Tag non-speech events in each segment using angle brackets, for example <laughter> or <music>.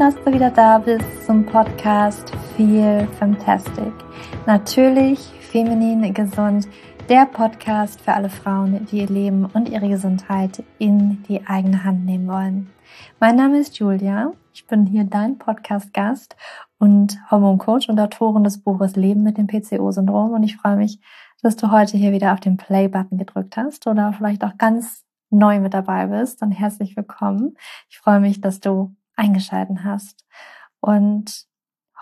dass du wieder da bist zum Podcast Feel Fantastic. Natürlich feminin gesund, der Podcast für alle Frauen, die ihr Leben und ihre Gesundheit in die eigene Hand nehmen wollen. Mein Name ist Julia. Ich bin hier dein Podcast-Gast und Hormoncoach und Autorin des Buches Leben mit dem PCO-Syndrom. Und ich freue mich, dass du heute hier wieder auf den Play-Button gedrückt hast oder vielleicht auch ganz neu mit dabei bist. Dann herzlich willkommen. Ich freue mich, dass du eingeschalten hast. Und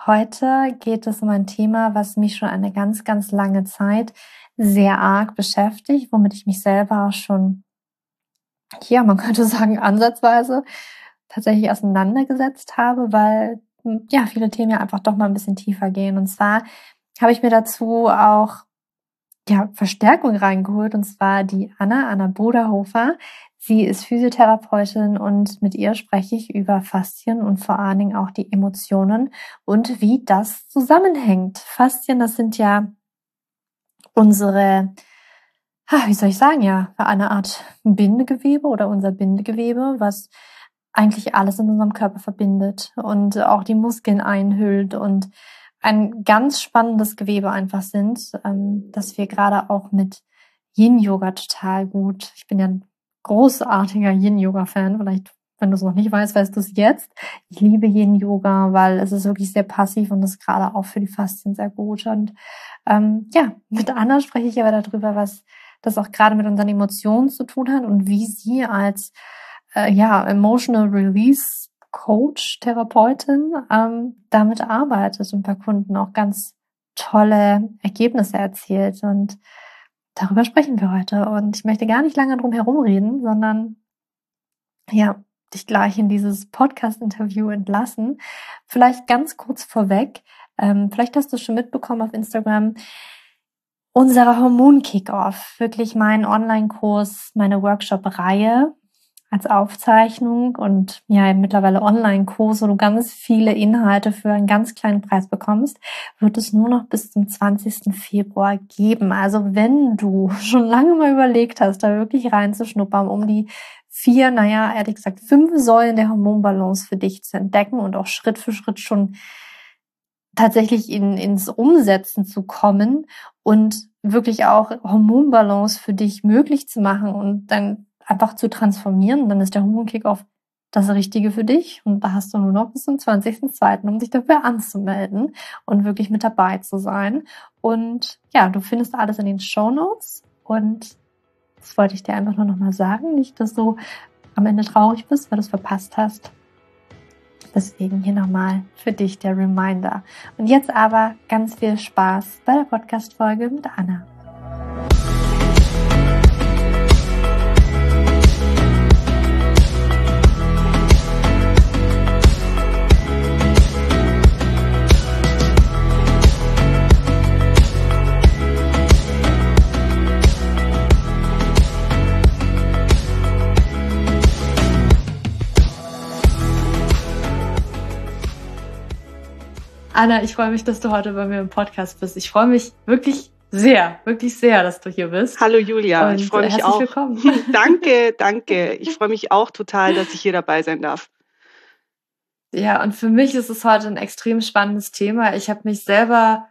heute geht es um ein Thema, was mich schon eine ganz, ganz lange Zeit sehr arg beschäftigt, womit ich mich selber auch schon, ja, man <laughs> könnte sagen, ansatzweise tatsächlich auseinandergesetzt habe, weil ja, viele Themen ja einfach doch mal ein bisschen tiefer gehen. Und zwar habe ich mir dazu auch ja, Verstärkung reingeholt, und zwar die Anna, Anna Boderhofer. Sie ist Physiotherapeutin und mit ihr spreche ich über Faszien und vor allen Dingen auch die Emotionen und wie das zusammenhängt. Faszien, das sind ja unsere, wie soll ich sagen, ja, eine Art Bindegewebe oder unser Bindegewebe, was eigentlich alles in unserem Körper verbindet und auch die Muskeln einhüllt und ein ganz spannendes Gewebe einfach sind, ähm, dass wir gerade auch mit Yin-Yoga total gut, ich bin ja großartiger Yin-Yoga-Fan, vielleicht wenn du es noch nicht weißt, weißt du es jetzt. Ich liebe Yin-Yoga, weil es ist wirklich sehr passiv und ist gerade auch für die Faszien sehr gut. Und ähm, ja, mit Anna spreche ich aber darüber, was das auch gerade mit unseren Emotionen zu tun hat und wie sie als äh, ja, Emotional Release Coach, Therapeutin, ähm, damit arbeitet und bei Kunden auch ganz tolle Ergebnisse erzielt. Und darüber sprechen wir heute. Und ich möchte gar nicht lange drum herum reden, sondern ja, dich gleich in dieses Podcast-Interview entlassen. Vielleicht ganz kurz vorweg, ähm, vielleicht hast du es schon mitbekommen auf Instagram, unserer Hormon-Kickoff, wirklich mein Online-Kurs, meine Workshop-Reihe, als Aufzeichnung und ja mittlerweile Online-Kurs, wo du ganz viele Inhalte für einen ganz kleinen Preis bekommst, wird es nur noch bis zum 20. Februar geben. Also wenn du <laughs> schon lange mal überlegt hast, da wirklich reinzuschnuppern, um die vier, naja, ehrlich gesagt, fünf Säulen der Hormonbalance für dich zu entdecken und auch Schritt für Schritt schon tatsächlich in, ins Umsetzen zu kommen und wirklich auch Hormonbalance für dich möglich zu machen und dann einfach zu transformieren. Dann ist der Hormon Kickoff das Richtige für dich. Und da hast du nur noch bis zum 20.02., um dich dafür anzumelden und wirklich mit dabei zu sein. Und ja, du findest alles in den Show Notes. Und das wollte ich dir einfach nur nochmal sagen. Nicht, dass du am Ende traurig bist, weil du es verpasst hast. Deswegen hier nochmal für dich der Reminder. Und jetzt aber ganz viel Spaß bei der Podcast-Folge mit Anna. Anna, ich freue mich, dass du heute bei mir im Podcast bist. Ich freue mich wirklich sehr, wirklich sehr, dass du hier bist. Hallo Julia, Und ich freue mich herzlich auch. Willkommen. <laughs> <laughs> danke, danke. Ich freue mich auch total, dass ich hier dabei sein darf. Ja, und für mich ist es heute ein extrem spannendes Thema. Ich habe mich selber,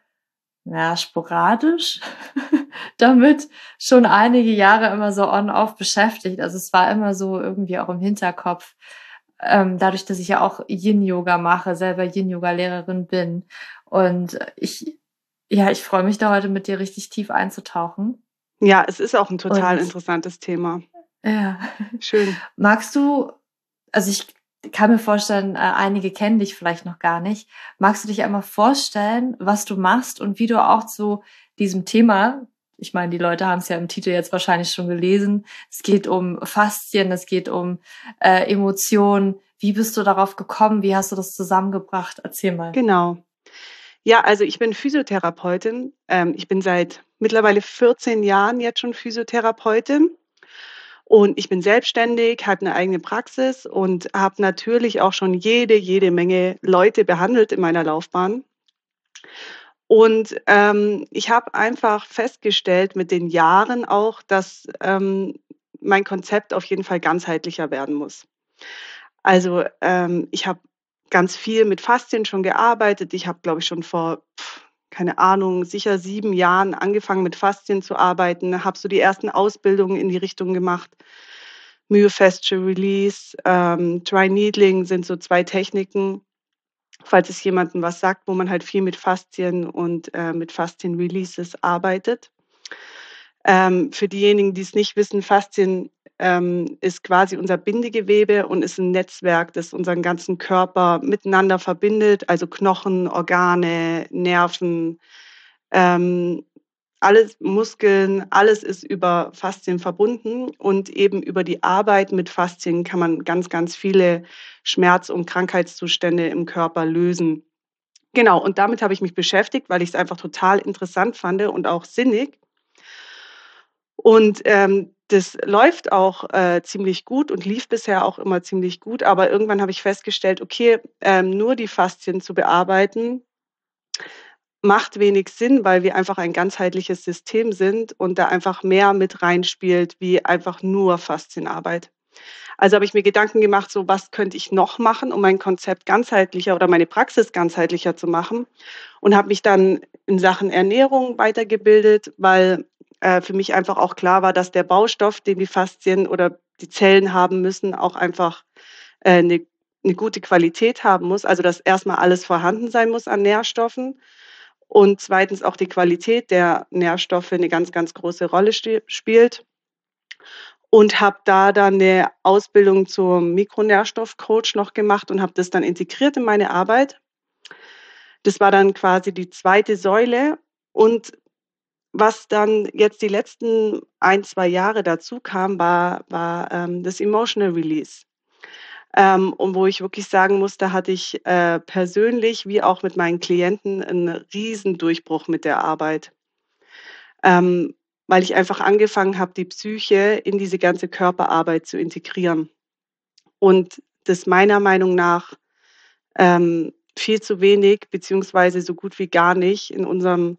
ja, sporadisch <laughs> damit schon einige Jahre immer so on-off beschäftigt. Also es war immer so irgendwie auch im Hinterkopf ähm, dadurch, dass ich ja auch Yin-Yoga mache, selber Yin-Yoga-Lehrerin bin. Und ich, ja, ich freue mich da heute mit dir richtig tief einzutauchen. Ja, es ist auch ein total Und- interessantes Thema. Ja. Schön. Magst du, also ich kann mir vorstellen, äh, einige kennen dich vielleicht noch gar nicht. Magst du dich einmal vorstellen, was du machst und wie du auch zu diesem Thema, ich meine, die Leute haben es ja im Titel jetzt wahrscheinlich schon gelesen, es geht um Faszien, es geht um äh, Emotionen. Wie bist du darauf gekommen? Wie hast du das zusammengebracht? Erzähl mal. Genau. Ja, also ich bin Physiotherapeutin. Ähm, ich bin seit mittlerweile 14 Jahren jetzt schon Physiotherapeutin. Und ich bin selbstständig, habe eine eigene Praxis und habe natürlich auch schon jede, jede Menge Leute behandelt in meiner Laufbahn. Und ähm, ich habe einfach festgestellt mit den Jahren auch, dass ähm, mein Konzept auf jeden Fall ganzheitlicher werden muss. Also ähm, ich habe ganz viel mit Faszien schon gearbeitet. Ich habe, glaube ich, schon vor, keine Ahnung, sicher sieben Jahren angefangen mit Faszien zu arbeiten, habe so die ersten Ausbildungen in die Richtung gemacht. Myofascial Release, ähm, Dry Needling sind so zwei Techniken, falls es jemandem was sagt, wo man halt viel mit Faszien und äh, mit Faszien-Releases arbeitet. Ähm, für diejenigen, die es nicht wissen, Faszien ähm, ist quasi unser Bindegewebe und ist ein Netzwerk, das unseren ganzen Körper miteinander verbindet, also Knochen, Organe, Nerven, ähm, alles Muskeln, alles ist über Faszien verbunden und eben über die Arbeit mit Faszien kann man ganz, ganz viele Schmerz- und Krankheitszustände im Körper lösen. Genau, und damit habe ich mich beschäftigt, weil ich es einfach total interessant fand und auch sinnig. Und ähm, das läuft auch äh, ziemlich gut und lief bisher auch immer ziemlich gut. Aber irgendwann habe ich festgestellt, okay, ähm, nur die Faszien zu bearbeiten, macht wenig Sinn, weil wir einfach ein ganzheitliches System sind und da einfach mehr mit reinspielt, wie einfach nur Faszienarbeit. Also habe ich mir Gedanken gemacht, so was könnte ich noch machen, um mein Konzept ganzheitlicher oder meine Praxis ganzheitlicher zu machen und habe mich dann in Sachen Ernährung weitergebildet, weil äh, für mich einfach auch klar war, dass der Baustoff, den die Faszien oder die Zellen haben müssen, auch einfach äh, eine, eine gute Qualität haben muss. Also dass erstmal alles vorhanden sein muss an Nährstoffen und zweitens auch die Qualität der Nährstoffe eine ganz, ganz große Rolle spielt. Und habe da dann eine Ausbildung zum Mikronährstoffcoach noch gemacht und habe das dann integriert in meine Arbeit. Das war dann quasi die zweite Säule. Und was dann jetzt die letzten ein, zwei Jahre dazu kam, war, war ähm, das Emotional Release. Ähm, und wo ich wirklich sagen muss, da hatte ich äh, persönlich wie auch mit meinen Klienten einen Riesendurchbruch mit der Arbeit. Ähm, weil ich einfach angefangen habe, die Psyche in diese ganze Körperarbeit zu integrieren. Und das meiner Meinung nach ähm, viel zu wenig, beziehungsweise so gut wie gar nicht in unserem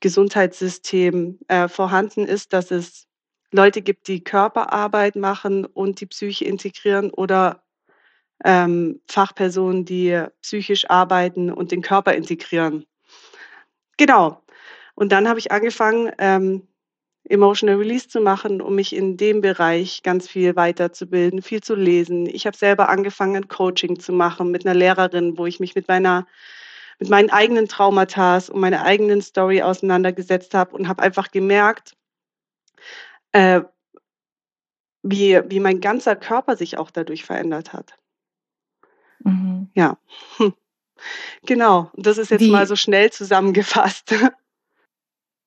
Gesundheitssystem äh, vorhanden ist, dass es Leute gibt, die Körperarbeit machen und die Psyche integrieren oder ähm, Fachpersonen, die psychisch arbeiten und den Körper integrieren. Genau. Und dann habe ich angefangen, ähm, Emotional Release zu machen, um mich in dem Bereich ganz viel weiterzubilden, viel zu lesen. Ich habe selber angefangen, Coaching zu machen mit einer Lehrerin, wo ich mich mit meiner mit meinen eigenen Traumata und meiner eigenen Story auseinandergesetzt habe und habe einfach gemerkt, äh, wie, wie mein ganzer Körper sich auch dadurch verändert hat. Mhm. Ja. <laughs> Genau. Das ist jetzt wie? mal so schnell zusammengefasst. <laughs>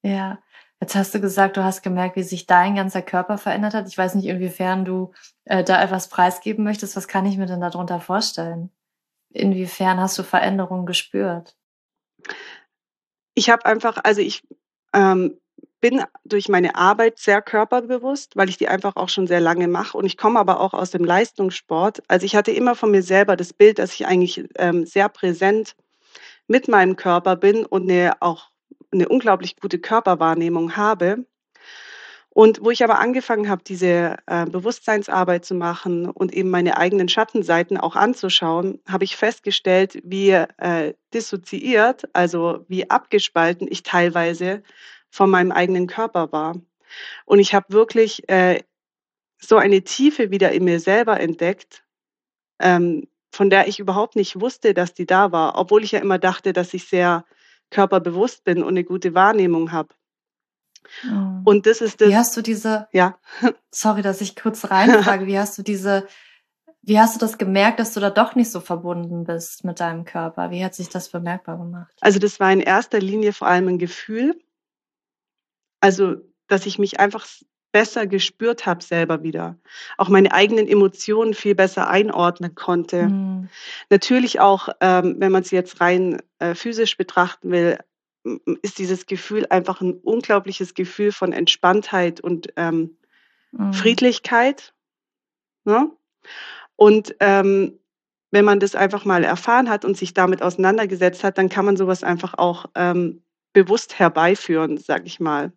Ja. Jetzt hast du gesagt, du hast gemerkt, wie sich dein ganzer Körper verändert hat. Ich weiß nicht, inwiefern du äh, da etwas preisgeben möchtest. Was kann ich mir denn darunter vorstellen? Inwiefern hast du Veränderungen gespürt? Ich habe einfach, also ich ähm, bin durch meine Arbeit sehr körperbewusst, weil ich die einfach auch schon sehr lange mache. Und ich komme aber auch aus dem Leistungssport. Also ich hatte immer von mir selber das Bild, dass ich eigentlich ähm, sehr präsent mit meinem Körper bin und eine, auch eine unglaublich gute Körperwahrnehmung habe. Und wo ich aber angefangen habe, diese äh, Bewusstseinsarbeit zu machen und eben meine eigenen Schattenseiten auch anzuschauen, habe ich festgestellt, wie äh, dissoziiert, also wie abgespalten ich teilweise von meinem eigenen Körper war. Und ich habe wirklich äh, so eine Tiefe wieder in mir selber entdeckt, ähm, von der ich überhaupt nicht wusste, dass die da war, obwohl ich ja immer dachte, dass ich sehr körperbewusst bin und eine gute Wahrnehmung habe. Mhm. Und das ist das. Wie hast du diese, ja. <laughs> sorry, dass ich kurz <laughs> reinfrage, wie hast du diese, wie hast du das gemerkt, dass du da doch nicht so verbunden bist mit deinem Körper? Wie hat sich das bemerkbar gemacht? Also das war in erster Linie vor allem ein Gefühl. Also, dass ich mich einfach besser gespürt habe selber wieder. Auch meine eigenen Emotionen viel besser einordnen konnte. Mhm. Natürlich auch, ähm, wenn man es jetzt rein äh, physisch betrachten will, ist dieses Gefühl einfach ein unglaubliches Gefühl von Entspanntheit und ähm, mhm. Friedlichkeit. Ne? Und ähm, wenn man das einfach mal erfahren hat und sich damit auseinandergesetzt hat, dann kann man sowas einfach auch ähm, bewusst herbeiführen, sag ich mal.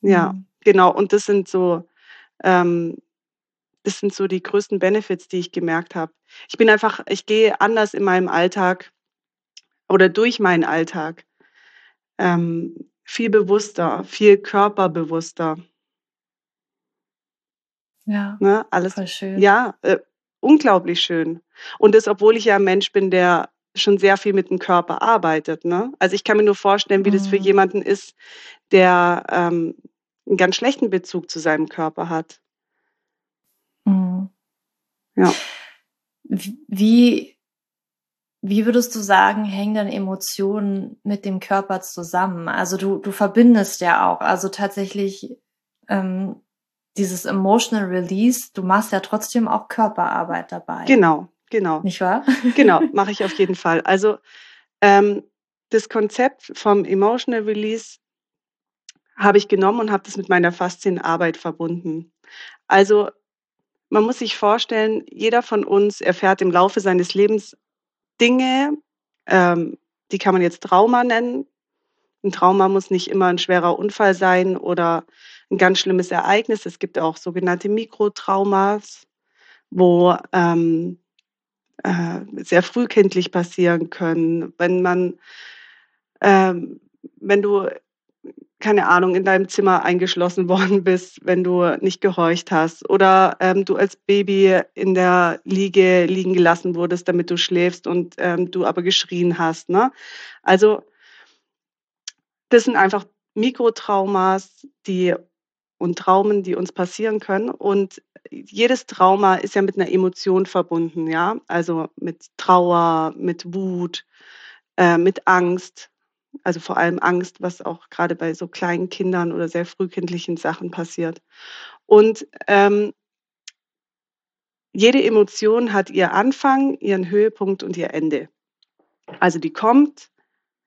Ja, mhm. genau. Und das sind so, ähm, das sind so die größten Benefits, die ich gemerkt habe. Ich bin einfach, ich gehe anders in meinem Alltag oder durch meinen Alltag. Ähm, viel bewusster, viel körperbewusster. Ja, Ne, alles voll schön. ja, äh, unglaublich schön. Und das, obwohl ich ja ein Mensch bin, der schon sehr viel mit dem Körper arbeitet, ne? Also, ich kann mir nur vorstellen, wie das für Mhm. jemanden ist, der, ähm, 'n ganz schlechten Bezug zu seinem Körper hat. Mhm. Ja. Wie wie würdest du sagen, hängen denn Emotionen mit dem Körper zusammen? Also, du du verbindest ja auch also, tatsächlich, ähm, dieses Emotional Release, du machst ja trotzdem auch Körperarbeit dabei. Genau, genau. Nicht wahr? <laughs> Genau, mache ich auf jeden Fall. Also, ähm, das Konzept vom Emotional Release habe ich genommen und habe das mit meiner Faszienarbeit verbunden. Also, man muss sich vorstellen, jeder von uns erfährt im Laufe seines Lebens Dinge, ähm, die kann man jetzt Trauma nennen. 'N Trauma muss nicht immer 'n schwerer Unfall sein oder 'n ganz schlimmes Ereignis. Es gibt auch sogenannte Mikrotraumas, wo, ähm, äh, sehr frühkindlich passieren können. Wenn man ähm, wenn du, keine Ahnung, in deinem Zimmer eingeschlossen <laughs> worden bist, wenn du nicht gehorcht hast oder, ähm, du als Baby in der Liege liegen gelassen wurdest, damit du schläfst und, ähm, du aber geschrien hast, ne? Also das sind einfach Mikrotraumas, die und Traumen, die uns passieren können. Und jedes Trauma ist ja mit 'ner Emotion verbunden, ja? Also, mit Trauer, mit Wut, äh, mit Angst. Also, vor allem Angst, was auch grade bei so kleinen Kindern oder sehr frühkindlichen Sachen passiert. Und, ähm jede Emotion hat ihr Anfang, ihren Höhepunkt und ihr Ende. Also, die kommt,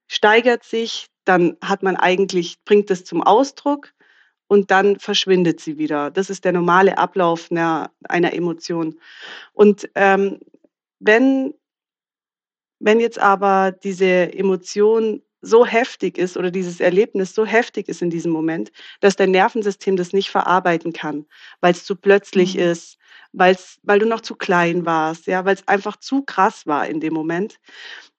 steigert sich, dann hat man eigentlich bringt das zum Ausdruck und dann verschwindet sie wieder. Das ist der normale Ablauf 'ner einer Emotion. Und, ähm, wenn wenn jetzt aber diese Emotion so heftig ist oder dieses Erlebnis so heftig ist in diesem Moment, dass dein Nervensystem das nicht verarbeiten kann, weil's zu plötzlich Mhm. ist, weil's weil du noch zu klein warst, ja, weil's einfach zu krass war in dem Moment,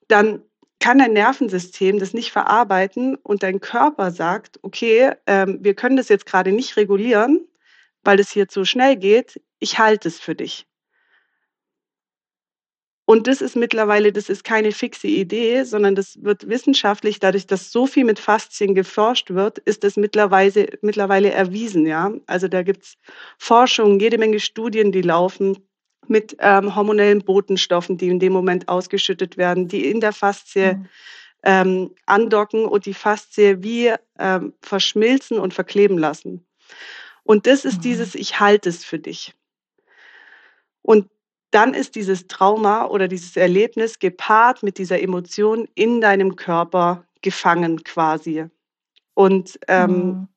dann kann dein Nervensystem das nicht verarbeiten und dein Körper sagt: „Okay, ähm, wir können das jetzt grade nicht regulieren, weil das hier zu schnell geht. Ich halte es für dich.“ Und das ist mittlerweile das ist keine fixe Idee, sondern das wird wissenschaftlich dadurch, dass so viel mit Faszien geforscht wird, ist das mittlerweise mittlerweile erwiesen, ja? Also, da gibt's Forschung, jede Menge Studien, die laufen mit, ähm, hormonellen Botenstoffen, die in dem Moment ausgeschüttet werden, die in der Faszie, Mhm. ähm, andocken und die Faszie wie, ähm, verschmilzen und verkleben lassen. Und das ist Mhm. dieses: „Ich halte es für dich.“ Und dann ist dieses Trauma oder dieses Erlebnis gepaart mit dieser Emotion in deinem Körper gefangen quasi. Und, ähm, Mhm.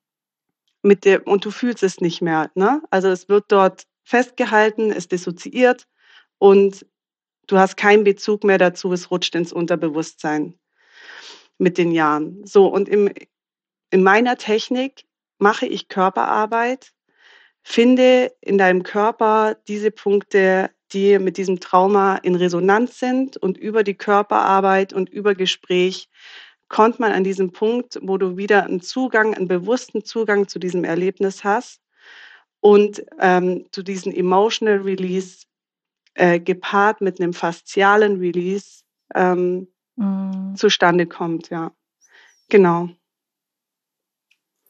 mit der und du fühlst es nicht mehr, ne? Also, es wird dort festgehalten, es dissoziiert und du hast keinen Bezug mehr dazu, es rutscht ins Unterbewusstsein mit den Jahren. So, und im in meiner Technik mache ich Körperarbeit, finde in deinem Körper diese Punkte, die mit diesem Trauma in Resonanz sind und über die Körperarbeit und über Gespräch kommt man an diesen Punkt, wo du wieder 'n Zugang 'n bewussten Zugang zu diesem Erlebnis hast und, ähm, du diesen Emotional Release, äh, gepaart mit 'nem faszialen Release, ähm, Mhm. zustande kommt, ja. Genau.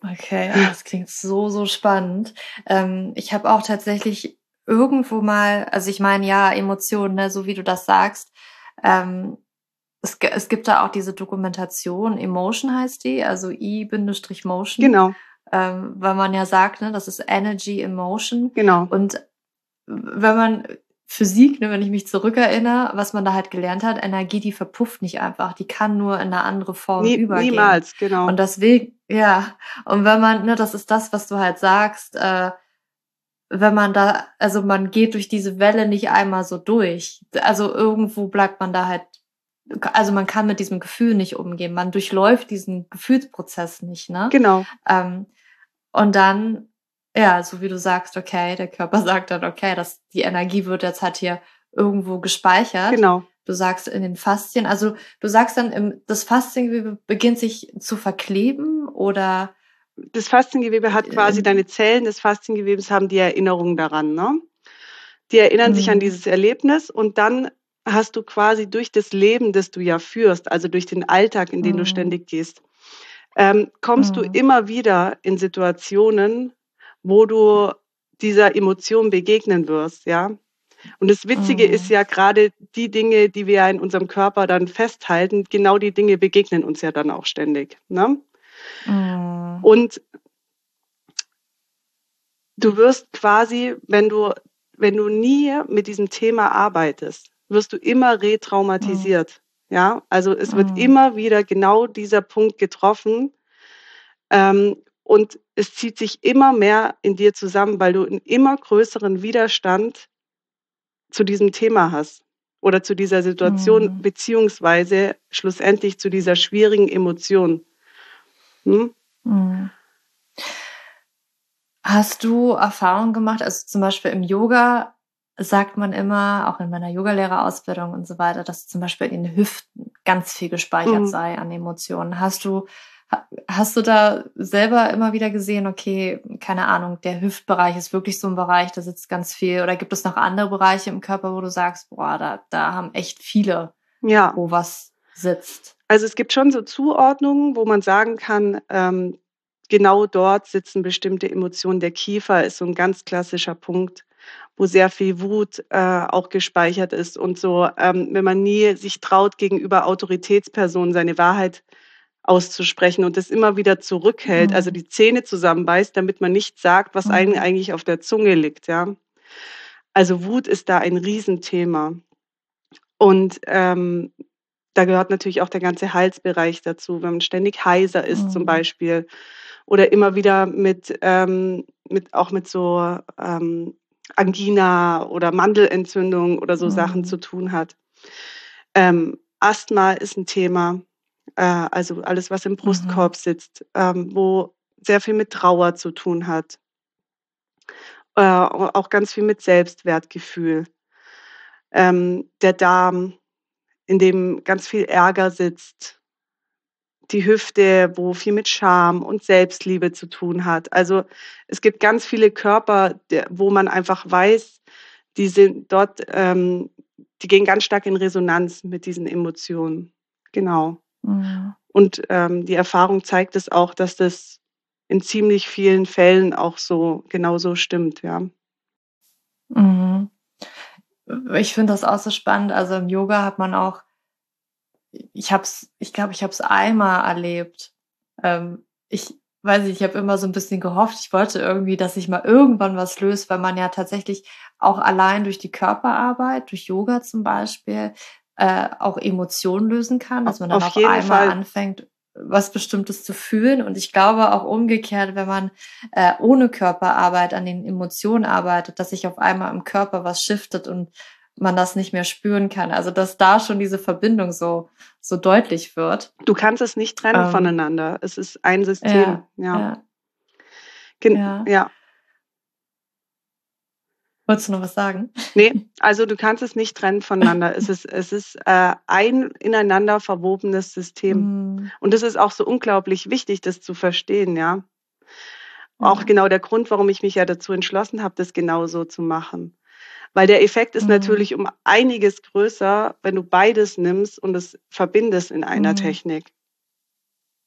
Okay, ah, das klingt so, so spannend. Ähm, ich habe auch tatsächlich irgendwo mal also, ich meine, ja, Emotionen, ne, so wie du das sagst, ähm, es es gibt da auch diese Dokumentation, Emotion heißt die, also I-Motion, Genau. Ähm, weil man ja sagt, ne, das ist Energy in Motion. Genau. Und wenn man Physik, ne, wenn ich mich zurückerinnere, was man da halt gelernt hat, Energie, die verpufft nicht einfach, die kann nur in 'ne andere Form Nie übergehen. niemals, genau. Und deswegen ja, und wenn man ne, das ist das, was du halt sagst, äh, wenn man da also, man geht durch diese Welle nicht einmal so durch. Also, irgendwo bleibt man da halt also, man kann mit diesem Gefühl nicht umgehen. Man durchläuft diesen Gefühlsprozess nicht, ne? Genau. Ähm, und dann ja, so wie du sagst, okay, der Körper <laughs> sagt dann, okay, dass die Energie wird jetzt halt hier irgendwo gespeichert. Genau. Du sagst in den Faszien, also du sagst dann, im, das Fasziengewebe beginnt sich zu verkleben oder? Das Fasziengewebe hat quasi, äh, deine Zellen des Fasziengewebes haben die Erinnerung daran, ne? Die erinnern mhm. sich an mhm. dieses Erlebnis und dann hast du quasi durch das Leben, das du ja führst, also durch den Alltag, in den mhm. du ständig gehst, ähm, kommst mhm. du immer wieder in Situationen, wo du dieser Emotion begegnen wirst, ja. Und das Witzige mhm. ist ja gerade die Dinge, die wir in unserem Körper dann festhalten, genau die Dinge begegnen uns ja dann auch ständig. Ne? Mhm. Und du wirst quasi, wenn du, wenn du nie mit diesem Thema arbeitest, wirst du immer retraumatisiert. Ja, also es wird mhm. immer wieder genau dieser Punkt getroffen. Ähm, und es zieht sich immer mehr in dir zusammen, weil du einen immer größeren Widerstand zu diesem Thema hast oder zu dieser Situation, mhm. beziehungsweise schlussendlich zu dieser schwierigen Emotion. Hm? Mhm. Hast du Erfahrungen gemacht, also zum Beispiel im Yoga sagt man immer, auch in meiner Yogalehrerausbildung und so weiter, dass zum Beispiel in den Hüften ganz viel gespeichert mhm. sei an Emotionen. Hast du Hast du da selber immer wieder gesehen, okay, keine Ahnung, der Hüftbereich ist wirklich so ein Bereich, da sitzt ganz viel? Oder gibt es noch andere Bereiche im Körper, wo du sagst, boah, da, da haben echt viele, ja. wo was sitzt? Also es gibt schon so Zuordnungen, wo man sagen kann, ähm, genau dort sitzen bestimmte Emotionen. Der Kiefer ist so ein ganz klassischer Punkt, wo sehr viel Wut äh, auch gespeichert ist und so. Ähm, wenn man nie sich traut, gegenüber Autoritätspersonen seine Wahrheit auszusprechen und das immer wieder zurückhält, also mhm. also die Zähne zusammenbeißt, damit man nicht sagt, was mhm. einem eigentlich auf der Zunge liegt, ja. Also Wut ist da ein Riesenthema. Und ähm, da gehört natürlich auch der ganze Halsbereich dazu, wenn man ständig heiser ist mhm. zum Beispiel oder immer wieder mit, ähm, mit auch mit so ähm, Angina oder Mandelentzündung oder so Sachen mhm. zu tun hat. Ähm, Asthma ist ein Thema äh, also alles, was im mhm. Brustkorb mhm. sitzt, ähm, wo sehr viel mit Trauer zu tun hat. Äh, auch ganz viel mit Selbstwertgefühl. Ähm, der Darm, in dem ganz viel Ärger sitzt. Die Hüfte, wo viel mit Scham und Selbstliebe zu tun hat. Also es gibt ganz viele Körper, wo man einfach weiß, die sind dort, ähm, die gehen ganz stark in Resonanz mit diesen Emotionen. Genau. Mhm. Und ähm, die Erfahrung zeigt es auch, dass das in ziemlich vielen Fällen auch so genauso stimmt, ja. Mhm. Ich finde das auch so spannend. Also im Yoga hat man auch, ich habe es, ich glaube, ich habe es einmal erlebt. Ähm, ich weiß nicht, ich habe immer so ein bisschen gehofft, ich wollte irgendwie, dass sich mal irgendwann was löst, weil man ja tatsächlich auch allein durch die Körperarbeit, durch Yoga zum Beispiel, äh, auch Emotionen lösen kann, dass man dann auf, auf einmal Fall. anfängt, was Bestimmtes zu fühlen. Und ich glaube auch umgekehrt, wenn man äh, ohne Körperarbeit an den Emotionen arbeitet, dass sich auf einmal im Körper was shiftet und man das nicht mehr spüren kann. Also dass da schon diese Verbindung so so deutlich wird. Du kannst es nicht trennen ähm, voneinander. Es ist ein System. Ja. ja. ja. ja. Wolltest du noch was sagen? Nee, <laughs> also du kannst es nicht trennen voneinander. es ist, es ist äh, ein ineinander verwobenes System. Mm. Und es ist auch so unglaublich wichtig, das zu verstehen, ja. Auch mhm. genau der Grund, warum ich mich ja dazu entschlossen habe, das genau so zu machen. Weil der Effekt ist mhm. natürlich um einiges größer, wenn du beides nimmst und es verbindest in einer mhm. Technik.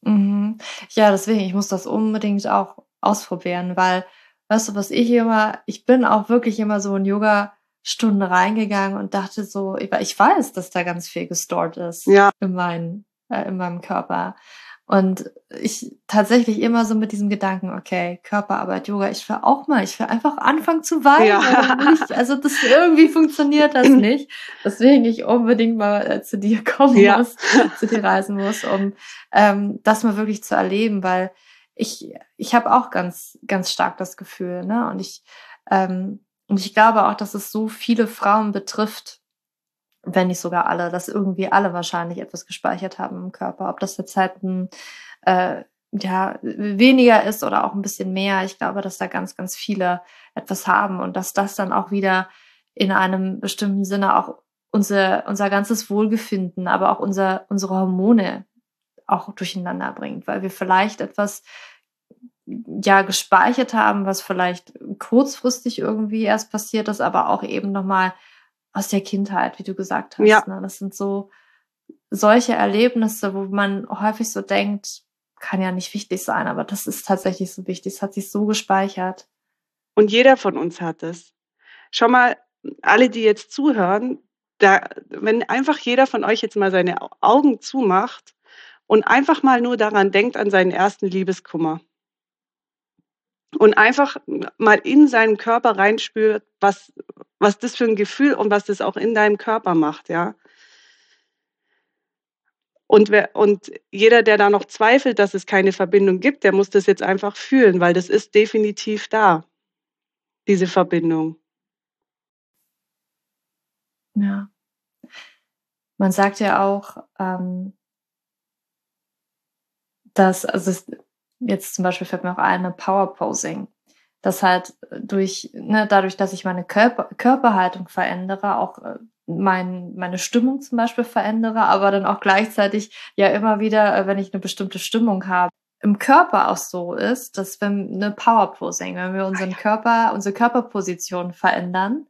Mhm. Ja, deswegen, ich muss das unbedingt auch ausprobieren, weil weißt du, was ich immer, ich bin auch wirklich immer so in Yoga-Stunden reingegangen und dachte so, ich weiß, dass da ganz viel gestort ist ja. in, mein, äh, in meinem Körper. Und ich tatsächlich immer so mit diesem Gedanken, okay, Körperarbeit, Yoga, ich will auch mal, ich will einfach anfangen zu weinen. Ja. Also das irgendwie funktioniert das <laughs> nicht. Deswegen ich unbedingt mal äh, zu dir <laughs> kommen ja. muss, zu dir reisen muss, um ähm, das mal wirklich zu erleben, weil ich, ich habe auch ganz, ganz stark das Gefühl, ne? Und ich, ähm, und ich glaube auch, dass es so viele Frauen betrifft, wenn nicht sogar alle, dass irgendwie alle wahrscheinlich etwas gespeichert haben im Körper. Ob das jetzt halt ein, äh, ja, weniger ist oder auch ein bisschen mehr. Ich glaube, dass da ganz, ganz viele etwas haben und dass das dann auch wieder in einem bestimmten Sinne auch unser, unser ganzes Wohlbefinden, aber auch unser, unsere Hormone auch durcheinander bringt, weil wir vielleicht etwas ja gespeichert haben, was vielleicht kurzfristig irgendwie erst passiert ist, aber auch eben nochmal aus der Kindheit, wie du gesagt hast. Ja. Ne? Das sind so solche Erlebnisse, wo man häufig so denkt, kann ja nicht wichtig sein, aber das ist tatsächlich so wichtig. Es hat sich so gespeichert. Und jeder von uns hat es. Schau mal, alle, die jetzt zuhören, da, wenn einfach jeder von euch jetzt mal seine Augen zumacht und einfach mal nur daran denkt, an seinen ersten Liebeskummer. Und einfach mal in seinen Körper reinspürt, was, was das für ein Gefühl und was das auch in deinem Körper macht, ja. Und, wer, und jeder, der da noch zweifelt, dass es keine Verbindung gibt, der muss das jetzt einfach fühlen, weil das ist definitiv da, diese Verbindung. Ja. Man sagt ja auch, ähm, dass, also jetzt zum Beispiel fällt mir auch ein, Power Posing, dass halt durch, ne, dadurch, dass ich meine Körper, Körperhaltung verändere, auch äh, mein, meine Stimmung zum Beispiel verändere, aber dann auch gleichzeitig ja immer wieder, äh, wenn ich eine bestimmte Stimmung habe, im Körper auch so ist, dass wenn eine Power Posing, wenn wir unseren Körper, unsere Körperposition verändern,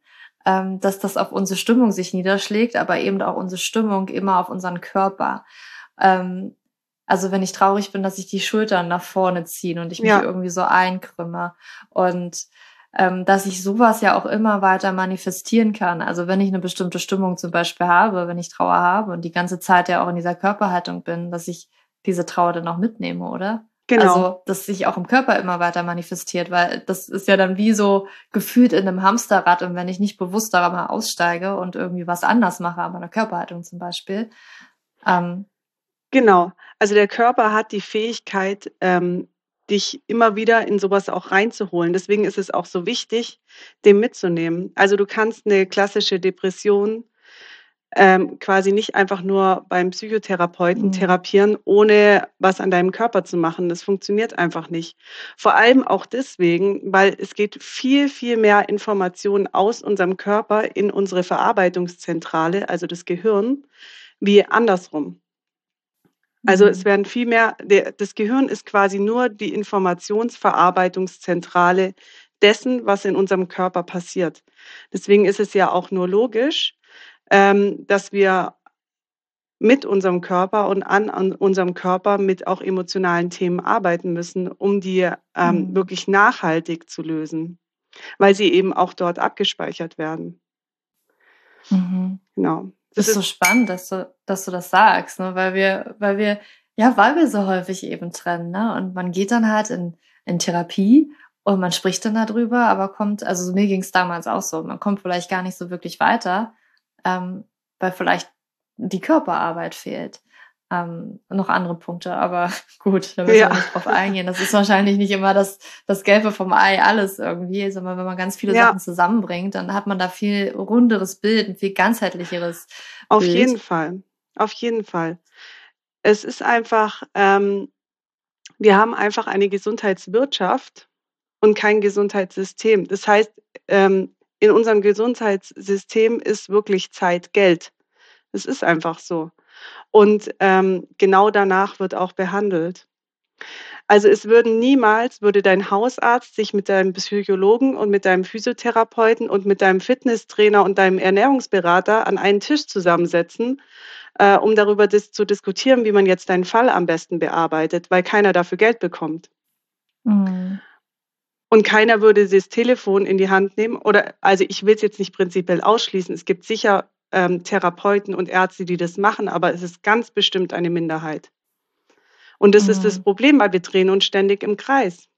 ähm, dass das auf unsere Stimmung sich niederschlägt, aber eben auch unsere Stimmung immer auf unseren Körper. Ähm, also wenn ich traurig bin, dass ich die Schultern nach vorne ziehe und ich mich ja. irgendwie so einkrümme. Und ähm, dass ich sowas ja auch immer weiter manifestieren kann. Also wenn ich eine bestimmte Stimmung zum Beispiel habe, wenn ich Trauer habe und die ganze Zeit ja auch in dieser Körperhaltung bin, dass ich diese Trauer dann auch mitnehme, oder? Genau. Also, dass sich auch im Körper immer weiter manifestiert, weil das ist ja dann wie so gefühlt in einem Hamsterrad und wenn ich nicht bewusst daran mal aussteige und irgendwie was anders mache, an meiner Körperhaltung zum Beispiel. Ähm, genau. Also der Körper hat die Fähigkeit, ähm, dich immer wieder in sowas auch reinzuholen. Deswegen ist es auch so wichtig, den mitzunehmen. Also du kannst eine klassische Depression ähm, quasi nicht einfach nur beim Psychotherapeuten mhm. therapieren, ohne was an deinem Körper zu machen. Das funktioniert einfach nicht. Vor allem auch deswegen, weil es geht viel, viel mehr Informationen aus unserem Körper in unsere Verarbeitungszentrale, also das Gehirn, wie andersrum. Also es werden viel mehr, der, das Gehirn ist quasi nur die Informationsverarbeitungszentrale dessen, was in unserem Körper passiert. Deswegen ist es ja auch nur logisch, ähm, dass wir mit unserem Körper und an, an, unserem Körper mit auch emotionalen Themen arbeiten müssen, um die ähm, mhm. wirklich nachhaltig zu lösen, weil sie eben auch dort abgespeichert werden. Mhm. Genau. Das, ist so spannend, dass du, dass du das sagst, ne? weil wir, weil wir, ja, weil wir so häufig eben trennen, ne? Und man geht dann halt in, in Therapie und man spricht dann darüber, aber kommt, also mir ging es damals auch so, man kommt vielleicht gar nicht so wirklich weiter, ähm, weil vielleicht die Körperarbeit fehlt. Ähm, noch andere Punkte, aber <laughs> gut, da müssen ja. wir nicht drauf eingehen. Das ist wahrscheinlich nicht immer das, das Gelbe vom Ei alles irgendwie, sondern wenn man ganz viele ja. Sachen zusammenbringt, dann hat man da viel runderes Bild, ein viel ganzheitlicheres Auf Bild. jeden Fall, auf jeden Fall. Es ist einfach, ähm, wir haben einfach eine Gesundheitswirtschaft und kein Gesundheitssystem. Das heißt, ähm, in unserem Gesundheitssystem ist wirklich Zeit Geld. Es ist einfach so. Und ähm, genau danach wird auch behandelt. Also es würden niemals, würde dein Hausarzt sich mit deinem Psychologen und mit deinem Physiotherapeuten und mit deinem Fitnesstrainer und deinem Ernährungsberater an einen Tisch zusammensetzen, äh, um darüber dis zu diskutieren, wie man jetzt deinen Fall am besten bearbeitet, weil keiner dafür Geld bekommt. Mhm. Und keiner würde das Telefon in die Hand nehmen. Oder also ich will es jetzt nicht prinzipiell ausschließen. Es gibt sicher ähm, Therapeuten und Ärzte, die das machen, aber es ist ganz bestimmt eine Minderheit. Und das mhm. ist das mhm. Problem, weil wir drehen uns ständig im Kreis.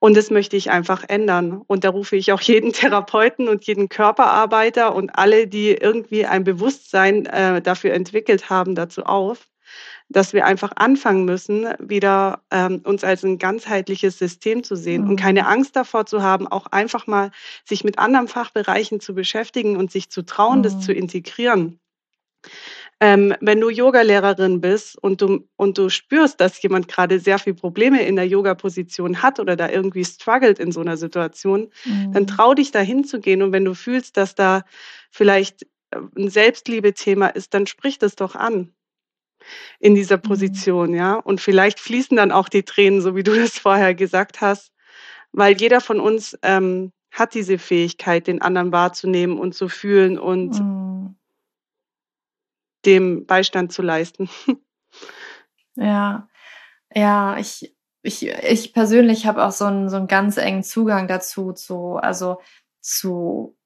Und das möchte ich einfach ändern. Und da rufe ich auch jeden <laughs> Therapeuten und jeden Körperarbeiter und alle, die irgendwie ein Bewusstsein äh, dafür entwickelt haben, dazu auf, dass wir einfach anfangen müssen, wieder ähm, uns als ein ganzheitliches System zu sehen mhm. und keine Angst davor zu haben, auch einfach mal sich mit anderen Fachbereichen zu beschäftigen und sich zu trauen, mhm. das zu integrieren. Ähm, wenn du Yogalehrerin bist und du, und du spürst, dass jemand gerade sehr viel Probleme in der Yoga-Position hat oder da irgendwie struggelt in so einer Situation, mhm. dann trau dich da hinzugehen. Und wenn du fühlst, dass da vielleicht äh, ein Selbstliebe-Thema ist, dann sprich das doch an in dieser mhm. Position, ja. Und vielleicht fließen dann auch die Tränen, so wie du <laughs> das vorher gesagt hast, weil jeder von uns ähm, hat diese Fähigkeit, den anderen wahrzunehmen und zu fühlen und mhm dem Beistand zu leisten. <laughs> Ja, ja, ich, ich, ich persönlich habe auch so einen, so einen ganz engen Zugang dazu, zu, also zu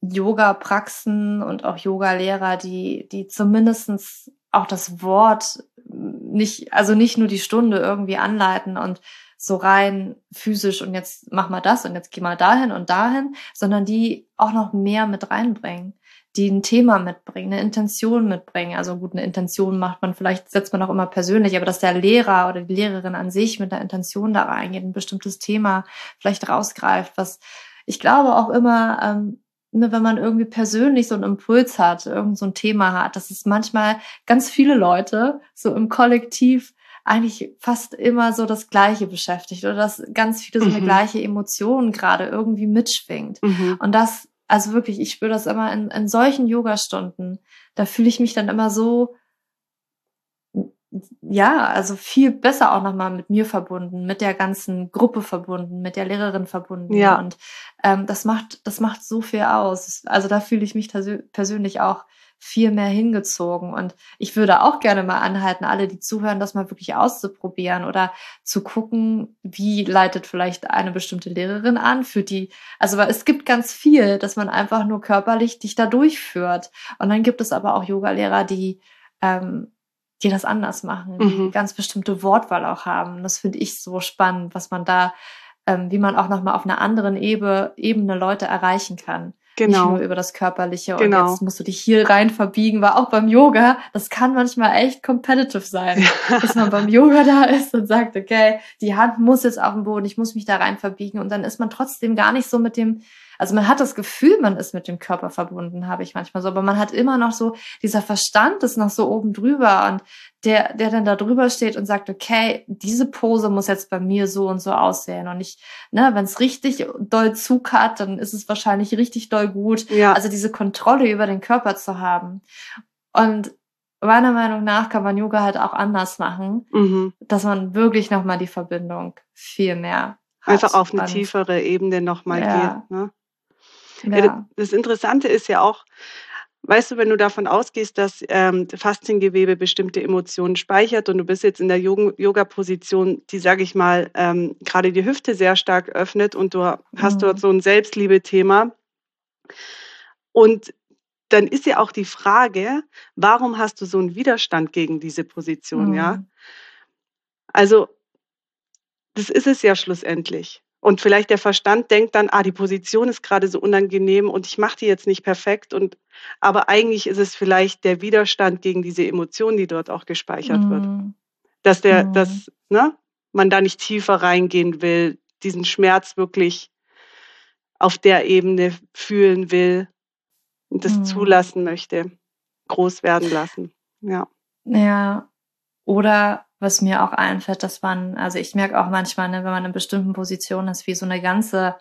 Yoga-Praxen und auch Yoga-Lehrer, die, die zumindestens auch das Wort nicht, also nicht nur die Stunde irgendwie anleiten und so rein physisch und jetzt mach mal das und jetzt geh mal dahin und dahin, sondern die auch noch mehr mit reinbringen die ein Thema mitbringen, eine Intention mitbringen. Also gut, eine Intention macht man vielleicht, setzt man auch immer persönlich, aber dass der Lehrer oder die Lehrerin an sich mit einer Intention da reingeht, ein bestimmtes Thema vielleicht rausgreift, was ich glaube auch immer, ähm, ne, wenn man irgendwie persönlich so einen Impuls hat, irgend so ein Thema hat, dass es manchmal ganz viele Leute so im Kollektiv eigentlich fast immer so das Gleiche beschäftigt oder dass ganz viele so eine mhm. gleiche Emotion gerade irgendwie mitschwingt. Mhm. Und das also wirklich, ich spüre das immer in, in solchen Yoga-Stunden. Da fühle ich mich dann immer so, ja, also viel besser auch nochmal mit mir verbunden, mit der ganzen Gruppe verbunden, mit der Lehrerin verbunden. Ja. Und ähm, das macht, das macht so viel aus. Also da fühle ich mich persönlich auch viel mehr hingezogen. Und ich würde auch gerne mal anhalten, alle, die zuhören, das mal wirklich auszuprobieren oder zu gucken, wie leitet vielleicht eine bestimmte Lehrerin an für die, also weil es gibt ganz viel, dass man einfach nur körperlich dich da durchführt. Und dann gibt es aber auch Yogalehrer, die, ähm, die das anders machen, die mhm. ganz bestimmte Wortwahl auch haben. Das finde ich so spannend, was man da, ähm, wie man auch nochmal auf einer anderen Ebene, Ebene Leute erreichen kann. Genau. Nicht nur über das Körperliche. Genau. Und jetzt musst du dich hier rein verbiegen, weil auch beim Yoga, das kann manchmal echt competitive sein. Ja. Dass man beim Yoga da ist und sagt, okay, die Hand muss jetzt auf dem Boden, ich muss mich da rein verbiegen. Und dann ist man trotzdem gar nicht so mit dem also man hat das Gefühl, man ist mit dem Körper verbunden, habe ich manchmal so, aber man hat immer noch so, dieser Verstand ist noch so oben drüber und der, der dann da drüber steht und sagt, okay, diese Pose muss jetzt bei mir so und so aussehen. Und ich, ne, wenn es richtig doll Zug hat, dann ist es wahrscheinlich richtig doll gut. Ja. Also diese Kontrolle über den Körper zu haben. Und meiner Meinung nach kann man Yoga halt auch anders machen, mhm. dass man wirklich nochmal die Verbindung viel mehr hat. Einfach auf eine tiefere Ebene nochmal ja. geht. Ne? Ja. Das Interessante ist ja auch, weißt du, wenn du davon ausgehst, dass ähm, Fasziengewebe bestimmte Emotionen speichert und du bist jetzt in der Yoga-Position, die, sage ich mal, ähm, gerade die Hüfte sehr stark öffnet und du hast mhm. dort so ein Selbstliebe-Thema. Und dann ist ja auch die Frage, warum hast du so einen Widerstand gegen diese Position, mhm. ja? Also, das ist es ja schlussendlich. Und vielleicht der Verstand denkt dann, ah, die Position ist gerade so unangenehm und ich mache die jetzt nicht perfekt. Und aber eigentlich ist es vielleicht der Widerstand gegen diese Emotion, die dort auch gespeichert mhm. wird. Dass der, mhm. dass, ne, man da nicht tiefer reingehen will, diesen Schmerz wirklich auf der Ebene fühlen will und das mhm. zulassen möchte, groß werden lassen. Ja. Ja. Oder was mir auch einfällt, dass man, also ich merke auch manchmal, ne, wenn man in bestimmten Positionen ist, wie so eine ganze,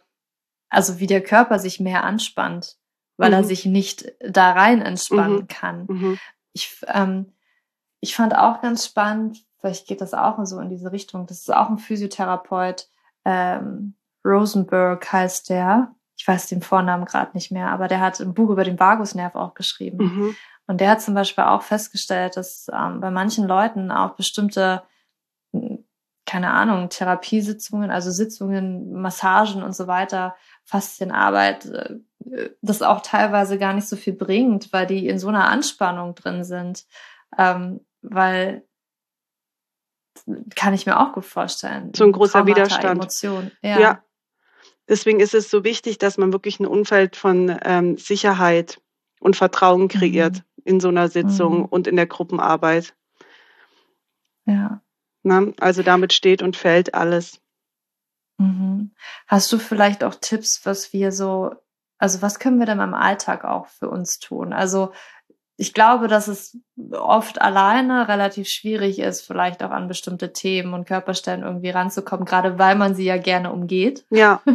also wie der Körper sich mehr anspannt, weil mhm. er sich nicht da rein entspannen mhm. kann. Mhm. Ich, ähm, ich fand auch ganz spannend, vielleicht geht das auch so in diese Richtung, das ist auch ein Physiotherapeut, ähm, Rosenberg heißt der, ich weiß den Vornamen gerade nicht mehr, aber der hat ein Buch über den Vagusnerv auch geschrieben. Und der hat zum Beispiel auch festgestellt, dass ähm, bei manchen Leuten auch bestimmte, hm, keine Ahnung, Therapiesitzungen, also Sitzungen, Massagen und so weiter, Faszienarbeit, äh, das auch teilweise gar nicht so viel bringt, weil die in so einer Anspannung drin sind. Ähm, weil kann ich mir auch gut vorstellen. So ein großer Traumata, Widerstand. Emotion. Ja. ja. Deswegen ist es so wichtig, dass man wirklich ein Umfeld von ähm, Sicherheit und Vertrauen kreiert. Mhm in so einer Sitzung mhm. und in der Gruppenarbeit. Ja. Na, also damit steht und fällt alles. Mhm. Hast du vielleicht auch Tipps, was wir so, also was können wir denn im Alltag auch für uns tun? Also ich glaube, dass es oft alleine relativ schwierig ist, vielleicht auch an bestimmte Themen und Körperstellen irgendwie ranzukommen, gerade weil man sie ja gerne umgeht. Ja. <laughs>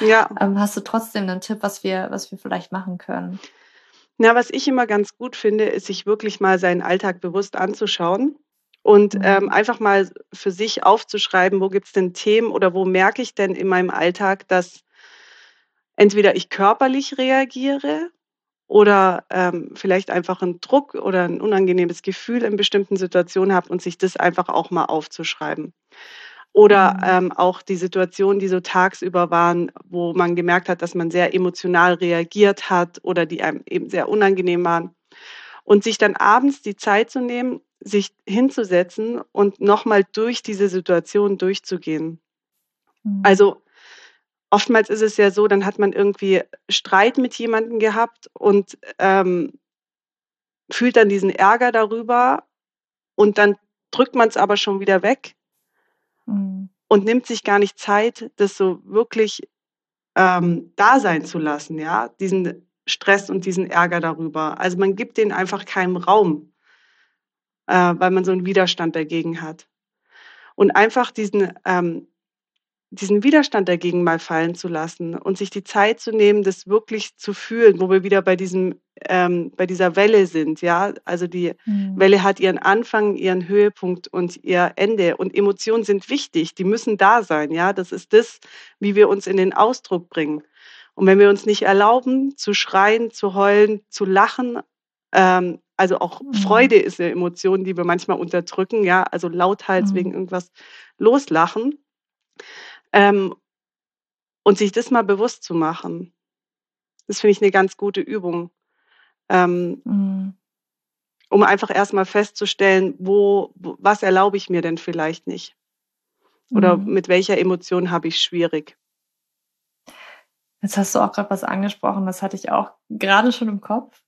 Ja. ähm, hast du trotzdem einen Tipp, was wir, was wir vielleicht machen können? Na, was ich immer ganz gut finde, ist, sich wirklich mal seinen Alltag bewusst anzuschauen und mhm. ähm, einfach mal für sich aufzuschreiben, wo gibt es denn Themen oder wo merke ich denn in meinem Alltag, dass entweder ich körperlich reagiere oder ähm, vielleicht einfach einen Druck oder ein unangenehmes Gefühl in bestimmten Situationen habe und sich das einfach auch mal aufzuschreiben. Oder mhm. ähm, auch die Situationen, die so tagsüber waren, wo man gemerkt hat, dass man sehr emotional reagiert hat oder die einem eben sehr unangenehm waren. Und sich dann abends die Zeit zu nehmen, sich hinzusetzen und nochmal durch diese Situation durchzugehen. Mhm. Also oftmals ist es ja so, dann hat man irgendwie Streit mit jemandem gehabt und ähm, fühlt dann diesen Ärger darüber und dann drückt man es aber schon wieder weg mhm. und nimmt sich gar nicht Zeit, das so wirklich ähm, da sein zu lassen, ja, diesen Stress und diesen Ärger darüber. Also man gibt denen einfach keinen Raum, äh, weil man so einen Widerstand dagegen hat. Und einfach diesen ähm, diesen Widerstand dagegen mal fallen zu lassen und sich die Zeit zu nehmen, das wirklich zu fühlen, wo wir wieder bei diesem, ähm, bei dieser Welle sind, ja. Also die mhm. Welle hat ihren Anfang, ihren Höhepunkt und ihr Ende. Und Emotionen sind wichtig, die müssen da sein, ja. Das ist das, wie wir uns in den Ausdruck bringen. Und wenn wir uns nicht erlauben, zu schreien, zu heulen, zu lachen, ähm, also auch mhm. Freude ist eine Emotion, die wir manchmal unterdrücken, ja, also lauthals mhm. wegen irgendwas loslachen ähm, und sich das mal bewusst zu machen, das finde ich eine ganz gute Übung. Ähm, mhm. Um einfach erstmal festzustellen, wo, was erlaube ich mir denn vielleicht nicht? Oder mhm. mit welcher Emotion habe ich schwierig? Jetzt hast du auch gerade was angesprochen, das hatte ich auch gerade schon im Kopf.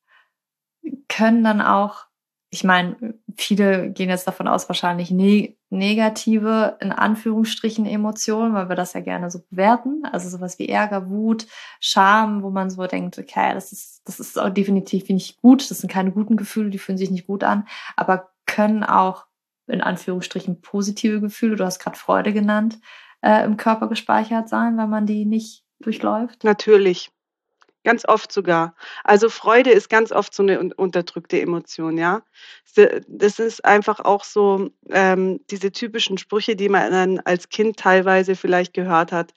Können dann auch ich meine, viele gehen jetzt davon aus, wahrscheinlich ne negative, in Anführungsstrichen, Emotionen, weil wir das ja gerne so bewerten. Also sowas wie Ärger, Wut, Scham, wo man so denkt, okay, das ist, das ist auch definitiv nicht gut, das sind keine guten Gefühle, die fühlen sich nicht gut an, aber können auch in Anführungsstrichen positive Gefühle, du hast gerade Freude genannt, äh, im Körper gespeichert sein, wenn man die nicht durchläuft? Natürlich. Ganz oft sogar. Also Freude ist ganz oft so eine unterdrückte Emotion, ja. Das ist einfach auch so ähm, diese typischen Sprüche, die man dann als Kind teilweise vielleicht gehört hat.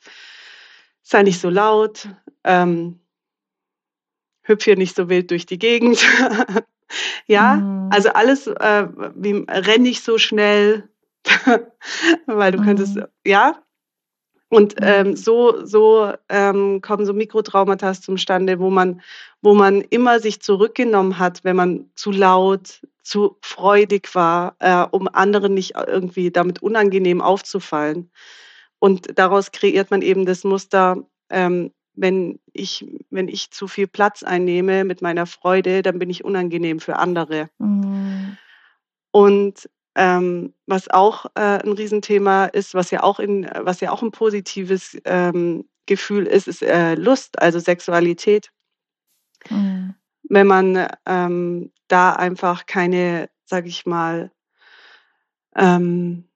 Sei nicht so laut, ähm, hüpf hier nicht so wild durch die Gegend. <laughs> ja, mhm. also alles, äh, wie renn nicht so schnell, <laughs> weil du mhm. könntest, ja, und mhm. ähm, so, so ähm, kommen so Mikrotraumata zustande, wo man, wo man immer sich zurückgenommen hat, wenn man zu laut, zu freudig war, äh, um anderen nicht irgendwie damit unangenehm aufzufallen. Und daraus kreiert man eben das Muster, ähm, wenn ich, wenn ich zu viel Platz einnehme mit meiner Freude, dann bin ich unangenehm für andere. Mhm. Und ähm, was auch äh, ein Riesenthema ist, was ja auch in, was ja auch ein positives ähm, Gefühl ist, ist äh, Lust, also Sexualität. Mhm. Wenn man ähm, da einfach keine, sag ich mal, ähm,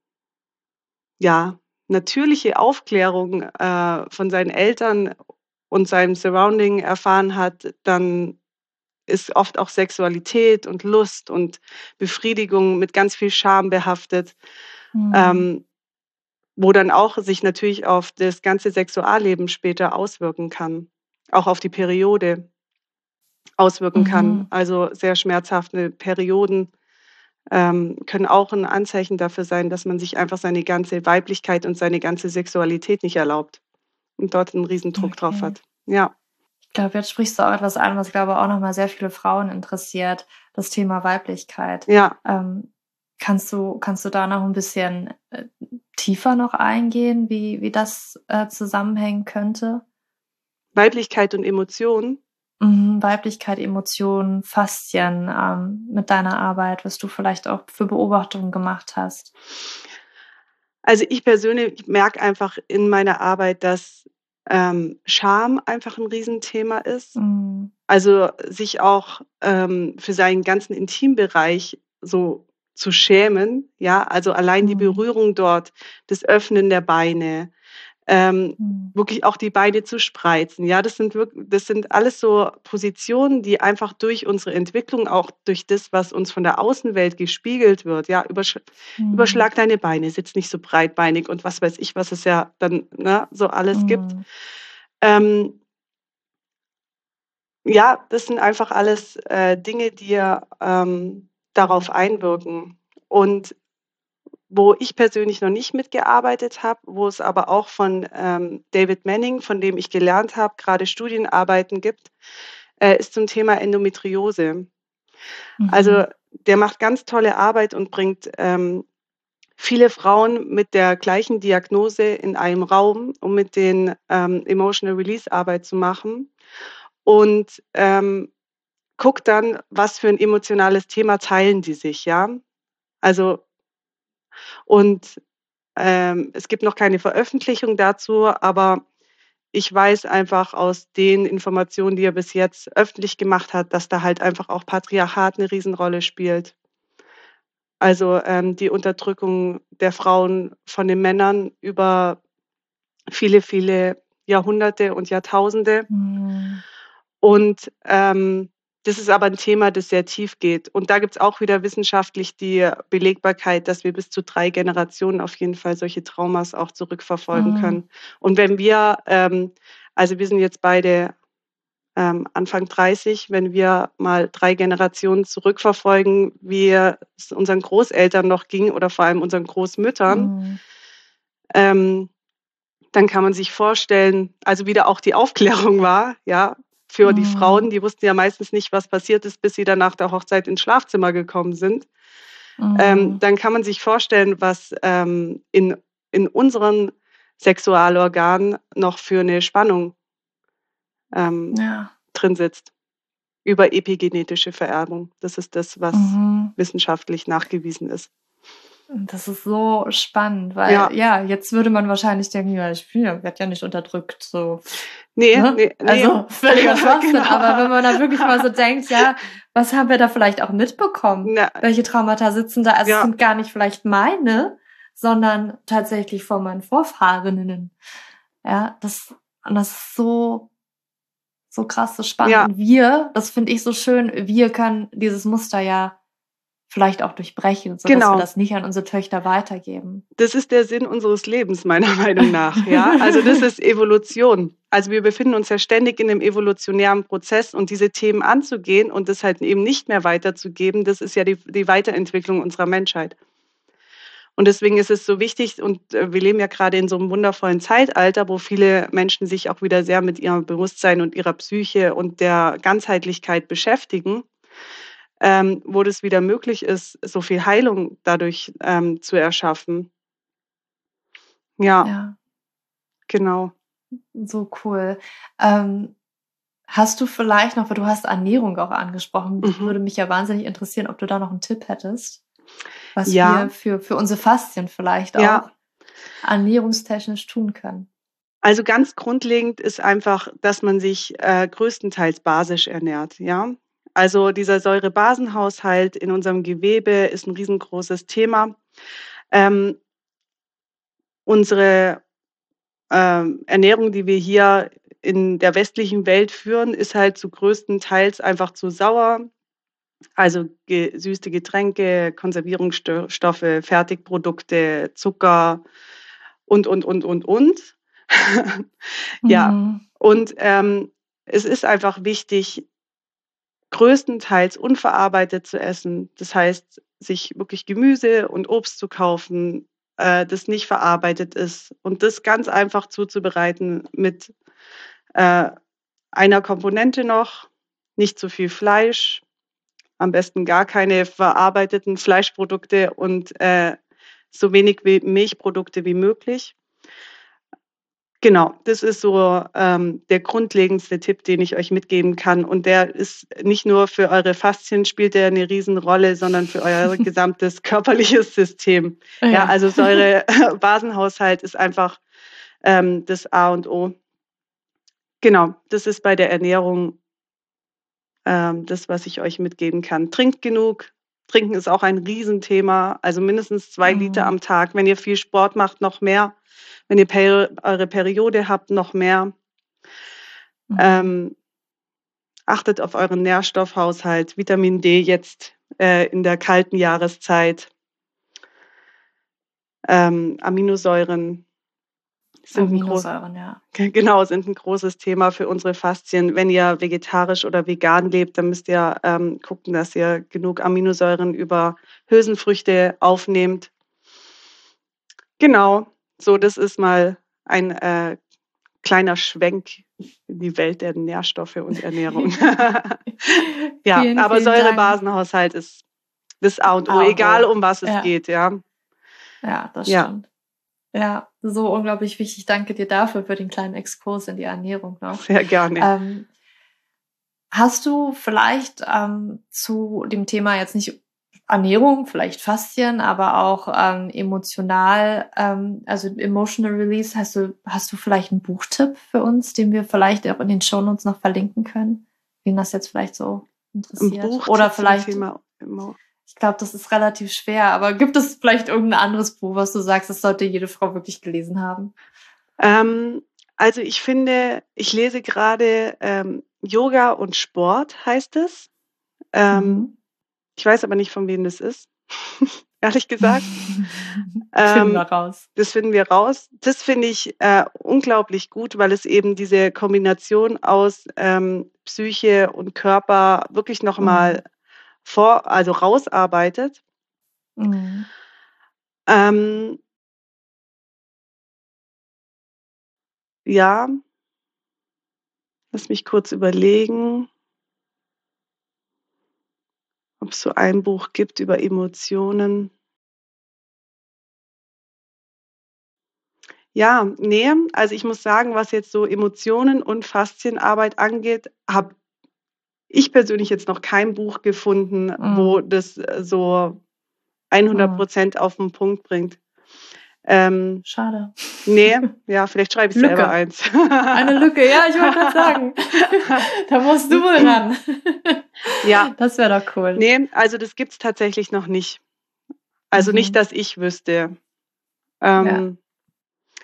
ja, natürliche Aufklärung äh, von seinen Eltern und seinem Surrounding erfahren hat, dann ist oft auch Sexualität und Lust und Befriedigung mit ganz viel Scham behaftet, mhm. ähm, wo dann auch sich natürlich auf das ganze Sexualleben später auswirken kann, auch auf die Periode auswirken mhm. kann. Also sehr schmerzhafte Perioden ähm, können auch ein Anzeichen dafür sein, dass man sich einfach seine ganze Weiblichkeit und seine ganze Sexualität nicht erlaubt und dort einen Riesendruck okay. drauf hat. Ja. Ich glaube, jetzt sprichst du auch etwas an, was, glaube ich, auch nochmal sehr viele Frauen interessiert, das Thema Weiblichkeit. Ja. Ähm, kannst, du, kannst du da noch ein bisschen äh, tiefer noch eingehen, wie, wie das äh, zusammenhängen könnte? Weiblichkeit und Emotionen? Mhm, Weiblichkeit, Emotionen, Faszien ähm, mit deiner Arbeit, was du vielleicht auch für Beobachtungen gemacht hast. Also ich persönlich merke einfach in meiner Arbeit, dass ähm, Scham einfach ein Riesenthema ist. Mhm. Also sich auch ähm, für seinen ganzen Intimbereich so zu schämen, ja, also allein die mhm. Berührung dort, das Öffnen der Beine, ähm, mhm. wirklich auch die Beine zu spreizen. Ja, das sind wirklich, das sind alles so Positionen, die einfach durch unsere Entwicklung, auch durch das, was uns von der Außenwelt gespiegelt wird, ja, übersch mhm. überschlag deine Beine, sitz nicht so breitbeinig und was weiß ich, was es ja dann ne, so alles mhm. gibt. Ähm, ja, das sind einfach alles äh, Dinge, die ähm, darauf einwirken. Und wo ich persönlich noch nicht mitgearbeitet habe, wo es aber auch von ähm, David Manning, von dem ich gelernt habe, gerade Studienarbeiten gibt, äh, ist zum Thema Endometriose. Mhm. Also der macht ganz tolle Arbeit und bringt ähm, viele Frauen mit der gleichen Diagnose in einem Raum, um mit den ähm, Emotional Release Arbeit zu machen. Und ähm, guckt dann, was für ein emotionales Thema teilen die sich, ja. Also und ähm, es gibt noch keine Veröffentlichung dazu, aber ich weiß einfach aus den Informationen, die er bis jetzt öffentlich gemacht hat, dass da halt einfach auch Patriarchat eine Riesenrolle spielt. Also ähm, die Unterdrückung der Frauen von den Männern über viele, viele Jahrhunderte und Jahrtausende. Mhm. Und ähm, das ist aber ein Thema, das sehr tief geht. Und da gibt es auch wieder wissenschaftlich die Belegbarkeit, dass wir bis zu drei Generationen auf jeden Fall solche Traumas auch zurückverfolgen mhm. können. Und wenn wir, ähm, also wir sind jetzt beide ähm, Anfang 30, wenn wir mal drei Generationen zurückverfolgen, wie es unseren Großeltern noch ging oder vor allem unseren Großmüttern, mhm. ähm, dann kann man sich vorstellen, also wieder auch die Aufklärung war, ja, für mhm. die Frauen. Die wussten ja meistens nicht, was passiert ist, bis sie dann nach der Hochzeit ins Schlafzimmer gekommen sind. Mhm. Ähm, dann kann man sich vorstellen, was ähm, in, in unseren Sexualorganen noch für eine Spannung ähm, ja. drin sitzt. Über epigenetische Vererbung. Das ist das, was mhm. wissenschaftlich nachgewiesen ist. Das ist so spannend, weil ja, ja jetzt würde man wahrscheinlich denken, ja, ich werde ja nicht unterdrückt. So. Nee, ne? nee, nee. Also völliger Schwachsinn. genau. Aber wenn man da wirklich mal so <laughs> denkt, ja, was haben wir da vielleicht auch mitbekommen? Ja. Welche Traumata sitzen da? Also ja. es sind gar nicht vielleicht meine, sondern tatsächlich von meinen Vorfahrinnen. Ja, das, und das ist so, so krass, so spannend. Ja. Und wir, das finde ich so schön, wir können dieses Muster ja vielleicht auch durchbrechen, sodass genau. wir das nicht an unsere Töchter weitergeben. Das ist der Sinn unseres Lebens, meiner <laughs> Meinung nach. Ja, also das ist Evolution. Also wir befinden uns ja ständig in einem evolutionären Prozess und diese Themen anzugehen und das halt eben nicht mehr weiterzugeben, das ist ja die, die Weiterentwicklung unserer Menschheit. Und deswegen ist es so wichtig, und äh, wir leben ja gerade in so einem wundervollen Zeitalter, wo viele Menschen sich auch wieder sehr mit ihrem Bewusstsein und ihrer Psyche und der Ganzheitlichkeit beschäftigen ähm, wo das wieder möglich ist, so viel Heilung dadurch ähm, zu erschaffen. Ja, ja, genau. So cool. Ähm, hast du vielleicht noch, weil du hast Ernährung auch angesprochen, mhm. würde mich ja wahnsinnig interessieren, ob du da noch einen Tipp hättest, was ja. wir für, für unsere Faszien vielleicht auch ja. ernährungstechnisch tun können. Also ganz grundlegend ist einfach, dass man sich äh, größtenteils basisch ernährt, ja. Also dieser Säurebasenhaushalt in unserem Gewebe ist ein riesengroßes Thema. Ähm, unsere ähm, Ernährung, die wir hier in der westlichen Welt führen, ist halt zu größten Teils einfach zu sauer. Also gesüßte Getränke, Konservierungsstoffe, Fertigprodukte, Zucker und, und, und, und, und. <laughs> ja, mhm. und ähm, es ist einfach wichtig, größtenteils unverarbeitet zu essen. Das heißt, sich wirklich Gemüse und Obst zu kaufen, äh, das nicht verarbeitet ist und das ganz einfach zuzubereiten mit äh, einer Komponente noch, nicht zu viel Fleisch, am besten gar keine verarbeiteten Fleischprodukte und äh, so wenig Milchprodukte wie möglich. Genau, das ist so ähm, der grundlegendste Tipp, den ich euch mitgeben kann. Und der ist nicht nur für eure Faszien spielt der eine Riesenrolle, sondern für euer <laughs> gesamtes körperliches System. Ja, ja also Säure-Basenhaushalt <laughs> <laughs> ist einfach ähm, das A und O. Genau, das ist bei der Ernährung ähm, das, was ich euch mitgeben kann. Trinkt genug. Trinken ist auch ein Riesenthema. Also mindestens zwei mhm. Liter am Tag. Wenn ihr viel Sport macht, noch mehr. Wenn ihr per eure Periode habt, noch mehr. Mhm. Ähm, achtet auf euren Nährstoffhaushalt. Vitamin D jetzt äh, in der kalten Jahreszeit. Ähm, Aminosäuren sind Aminosäuren, ein ja. <laughs> Genau, sind ein großes Thema für unsere Faszien. Wenn ihr vegetarisch oder vegan lebt, dann müsst ihr ähm, gucken, dass ihr genug Aminosäuren über Hülsenfrüchte aufnehmt. Genau, so das ist mal ein äh, kleiner Schwenk in die Welt der Nährstoffe und Ernährung. <laughs> ja, vielen, aber Säurebasenhaushalt ist das A und O, egal um was es ja. geht, ja. Ja, das ja. stimmt. Ja, so unglaublich wichtig. Danke dir dafür, für den kleinen Exkurs in die Ernährung noch. Sehr gerne. Ähm, hast du vielleicht ähm, zu dem Thema jetzt nicht Ernährung, vielleicht Faszien, aber auch ähm, emotional, ähm, also emotional release, hast du, hast du vielleicht einen Buchtipp für uns, den wir vielleicht auch in den Shownotes noch verlinken können, wen das jetzt vielleicht so interessiert? Ein Buch Oder vielleicht. Ich glaube, das ist relativ schwer, aber gibt es vielleicht irgendein anderes Buch, was du sagst, das sollte jede Frau wirklich gelesen haben? Ähm, also ich finde, ich lese gerade ähm, Yoga und Sport, heißt es. Ähm, mhm. Ich weiß aber nicht, von wem das ist, <laughs> ehrlich gesagt. <laughs> das finden wir ähm, raus. Das finden wir raus. Das finde ich äh, unglaublich gut, weil es eben diese Kombination aus ähm, Psyche und Körper wirklich nochmal mhm vor, also rausarbeitet. Mhm. Ähm, ja, lass mich kurz überlegen, ob es so ein Buch gibt über Emotionen. Ja, nee, also ich muss sagen, was jetzt so Emotionen und Faszienarbeit angeht, habe ich persönlich jetzt noch kein Buch gefunden, mhm. wo das äh, so 100 mhm. Prozent mhm. auf den Punkt bringt. Ähm, Schade. Nee, <laughs> ja, vielleicht schreibe ich selber eins. Eine Lücke, ja, ich wollte <laughs> gerade sagen. <laughs> da musst du wohl ran. Ja. <laughs> Das wäre doch cool. Nee, also das gibt es tatsächlich noch nicht. Also mhm. nicht, dass ich wüsste. Ähm, ja.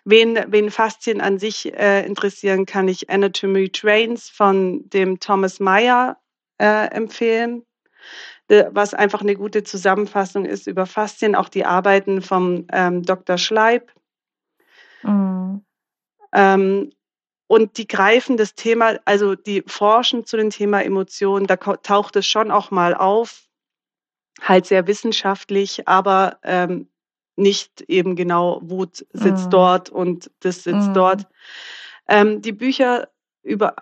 Wen, wen Faszien an sich äh, interessieren, kann ich Anatomy Trains von dem Thomas Meyer äh, empfehlen, was einfach eine gute Zusammenfassung ist über Faszien, auch die Arbeiten vom ähm, Dr. Schleib. Mhm. Ähm, und die greifen das Thema, also die forschen zu dem Thema Emotionen, da taucht es schon auch mal auf, halt sehr wissenschaftlich, aber ähm, nicht eben genau, Wut sitzt mhm. dort und das sitzt mhm. dort. Ähm, die Bücher über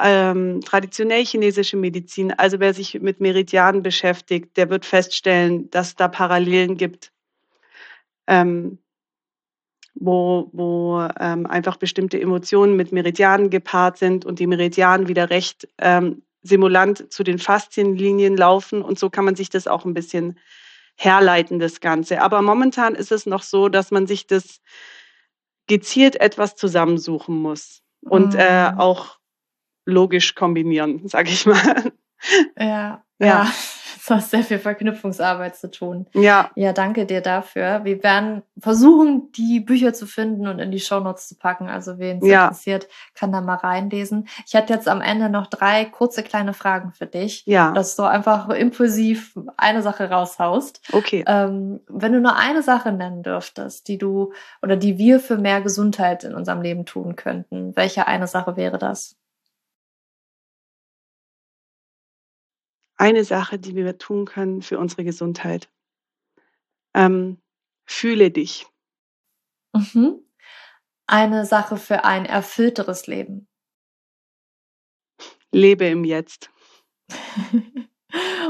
ähm, traditionell chinesische Medizin, also wer sich mit Meridianen beschäftigt, der wird feststellen, dass da Parallelen gibt, ähm, wo, wo ähm, einfach bestimmte Emotionen mit Meridianen gepaart sind und die Meridianen wieder recht ähm, simulant zu den Faszienlinien laufen. Und so kann man sich das auch ein bisschen herleiten, das Ganze. Aber momentan ist es noch so, dass man sich das gezielt etwas zusammensuchen muss und äh, mhm. äh, auch logisch kombinieren, <laughs> sage ich mal. Ja, ja. ja. Du hast sehr viel Verknüpfungsarbeit zu tun. Ja. Ja, danke dir dafür. Wir werden versuchen, die Bücher zu finden und in die Shownotes zu packen. Also wen es ja. interessiert, kann da mal reinlesen. Ich hatte jetzt am Ende noch drei kurze kleine Fragen für dich. Ja. Dass du einfach impulsiv eine Sache raushaust. Okay. Ähm, wenn du nur eine Sache nennen dürftest, die du oder die wir für mehr Gesundheit in unserem Leben tun könnten, welche eine Sache wäre das? Eine Sache, die wir tun können für unsere Gesundheit. Ähm, fühle dich. Mhm. Eine Sache für ein erfüllteres Leben. Lebe im Jetzt. <laughs>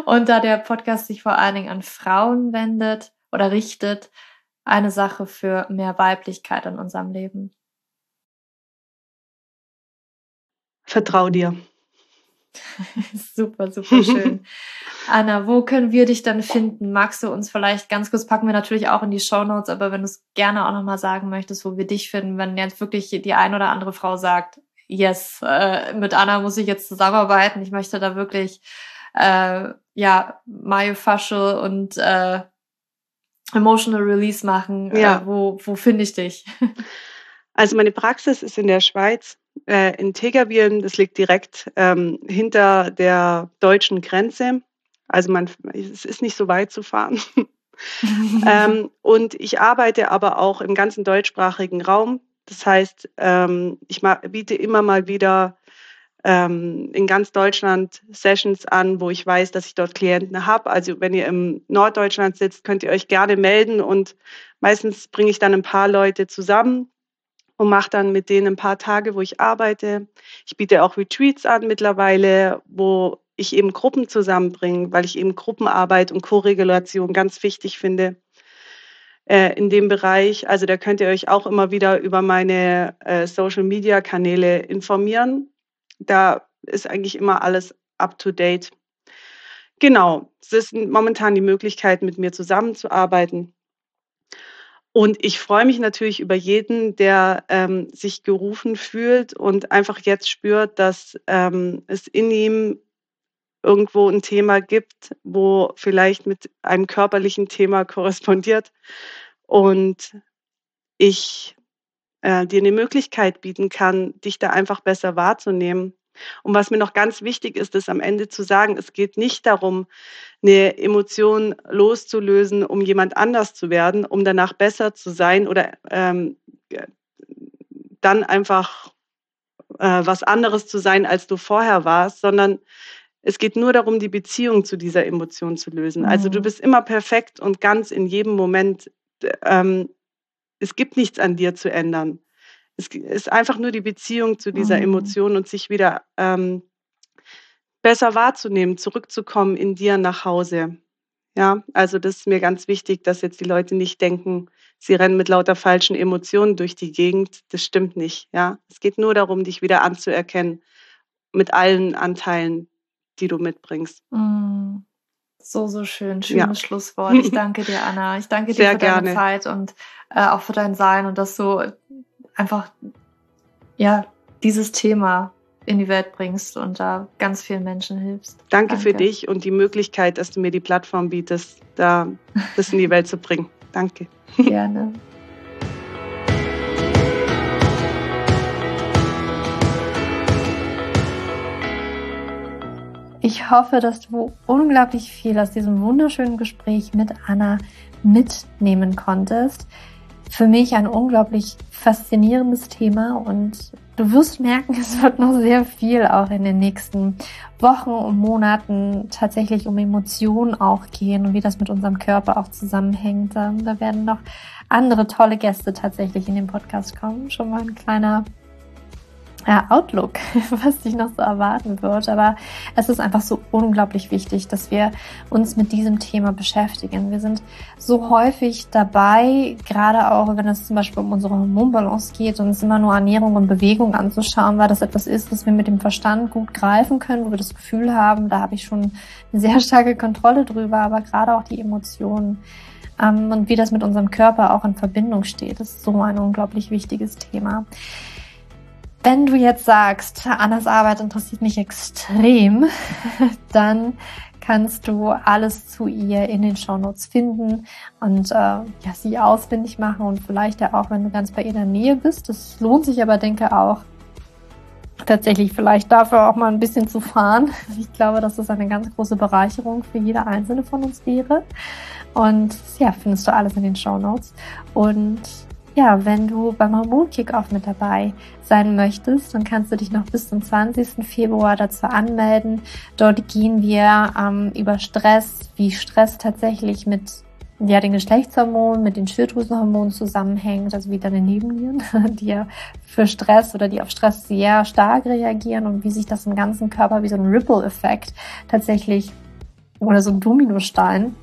Und da der Podcast sich vor allen Dingen an Frauen wendet oder richtet, eine Sache für mehr Weiblichkeit in unserem Leben. Vertrau dir. <laughs> super, super schön. <laughs> Anna, wo können wir dich dann finden? Magst du uns vielleicht ganz kurz packen wir natürlich auch in die Show Notes, aber wenn du es gerne auch nochmal sagen möchtest, wo wir dich finden, wenn jetzt wirklich die ein oder andere Frau sagt, yes, äh, mit Anna muss ich jetzt zusammenarbeiten. Ich möchte da wirklich äh, ja Myofascial und äh, Emotional Release machen. Ja. Äh, wo wo finde ich dich? <laughs> Also meine Praxis ist in der Schweiz, äh, in Tegavien. Das liegt direkt ähm, hinter der deutschen Grenze. Also man, es ist nicht so weit zu fahren. <laughs> ähm, und ich arbeite aber auch im ganzen deutschsprachigen Raum. Das heißt, ähm, ich biete immer mal wieder ähm, in ganz Deutschland Sessions an, wo ich weiß, dass ich dort Klienten habe. Also wenn ihr im Norddeutschland sitzt, könnt ihr euch gerne melden und meistens bringe ich dann ein paar Leute zusammen und mache dann mit denen ein paar Tage, wo ich arbeite. Ich biete auch Retreats an mittlerweile, wo ich eben Gruppen zusammenbringe, weil ich eben Gruppenarbeit und Koregulation ganz wichtig finde äh, in dem Bereich. Also da könnt ihr euch auch immer wieder über meine äh, Social-Media-Kanäle informieren. Da ist eigentlich immer alles up-to-date. Genau, es ist momentan die Möglichkeit, mit mir zusammenzuarbeiten. Und ich freue mich natürlich über jeden, der ähm, sich gerufen fühlt und einfach jetzt spürt, dass ähm, es in ihm irgendwo ein Thema gibt, wo vielleicht mit einem körperlichen Thema korrespondiert und ich äh, dir eine Möglichkeit bieten kann, dich da einfach besser wahrzunehmen. Und was mir noch ganz wichtig ist, ist am Ende zu sagen, es geht nicht darum, eine Emotion loszulösen, um jemand anders zu werden, um danach besser zu sein oder ähm, dann einfach äh, was anderes zu sein, als du vorher warst, sondern es geht nur darum, die Beziehung zu dieser Emotion zu lösen. Mhm. Also du mhm. bist immer perfekt und ganz in jedem Moment. Ähm, es gibt nichts an dir zu ändern. Es ist einfach nur die Beziehung zu dieser mhm. Emotion und sich wieder ähm, besser wahrzunehmen, zurückzukommen in dir nach Hause. Ja, also das ist mir ganz wichtig, dass jetzt die Leute nicht denken, sie rennen mit lauter falschen Emotionen durch die Gegend. Das stimmt nicht. Ja, es geht nur darum, dich wieder anzuerkennen mit allen Anteilen, die du mitbringst. Mm. So, so schön. Schönes ja. Schlusswort. Ich <laughs> danke dir, Anna. Ich danke dir Sehr für deine gerne. Zeit und äh, auch für dein Sein und dass du einfach, ja, dieses Thema in die Welt bringst und da ganz vielen Menschen hilfst. Danke, Danke, für dich und die Möglichkeit, dass du mir die Plattform bietest, da das in die Welt zu bringen. Danke. Gerne. Ich hoffe, dass du unglaublich viel aus diesem wunderschönen Gespräch mit Anna mitnehmen konntest. Für mich ein unglaublich faszinierendes Thema und du wirst merken, <laughs> es wird noch sehr viel auch in den nächsten Wochen und Monaten tatsächlich um Emotionen auch gehen und wie das mit unserem Körper auch zusammenhängt. Ähm, da werden noch andere tolle Gäste tatsächlich in den Podcast kommen. Schon mal ein kleiner ja, Outlook, <laughs> was dich noch so erwarten wird. Aber es ist einfach so unglaublich wichtig, dass wir uns mit diesem Thema beschäftigen. Wir sind so häufig dabei, gerade auch wenn es zum Beispiel um unsere Hormonbalance geht, uns immer nur Ernährung und Bewegung anzuschauen, weil das etwas ist, was wir mit dem Verstand gut greifen können, wo wir das Gefühl haben, da habe ich schon eine sehr <laughs> starke Kontrolle drüber, aber gerade auch die Emotionen ähm, und wie das mit unserem Körper auch in Verbindung steht, ist so ein unglaublich wichtiges Thema. Wenn du jetzt sagst, Annas Arbeit interessiert mich extrem, <laughs> dann kannst du alles zu ihr in den Shownotes finden und äh, ja, sie ausfindig machen und vielleicht ja auch, wenn du ganz bei ihr in der Nähe bist. Das lohnt sich aber, denke auch, tatsächlich vielleicht dafür auch mal ein bisschen zu fahren. <laughs> Ich glaube, dass das eine ganz große Bereicherung für jede einzelne von uns wäre. Und ja, findest du alles in den Show Notes. Und ja, wenn du beim Hormon Kickoff mit dabei sein möchtest, dann kannst du dich noch bis zum 20. Februar dazu anmelden. Dort gehen wir ähm, über Stress, wie Stress tatsächlich mit ja, den Geschlechtshormonen, mit den Schilddrüsenhormonen zusammenhängt, also wie deine Nebennieren, <laughs> die ja für Stress oder die auf Stress sehr stark reagieren und wie sich das im ganzen Körper wie so ein Ripple-Effekt tatsächlich oder so ein Dominostein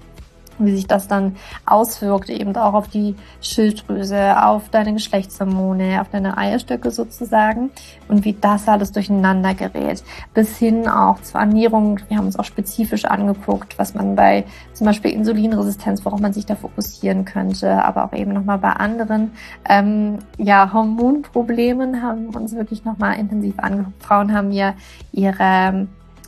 wie sich das dann auswirkt, eben auch auf die Schilddrüse, auf deine Geschlechtshormone, auf deine Eierstöcke sozusagen und wie das alles durcheinander gerät. Bis hin auch zur Ernährung. Wir haben uns auch spezifisch angeguckt, was man bei zum Beispiel Insulinresistenz, worauf man sich da fokussieren könnte, aber auch eben nochmal bei anderen ähm, ja, Hormonproblemen haben wir uns wirklich nochmal intensiv angeguckt. Frauen haben ja ihre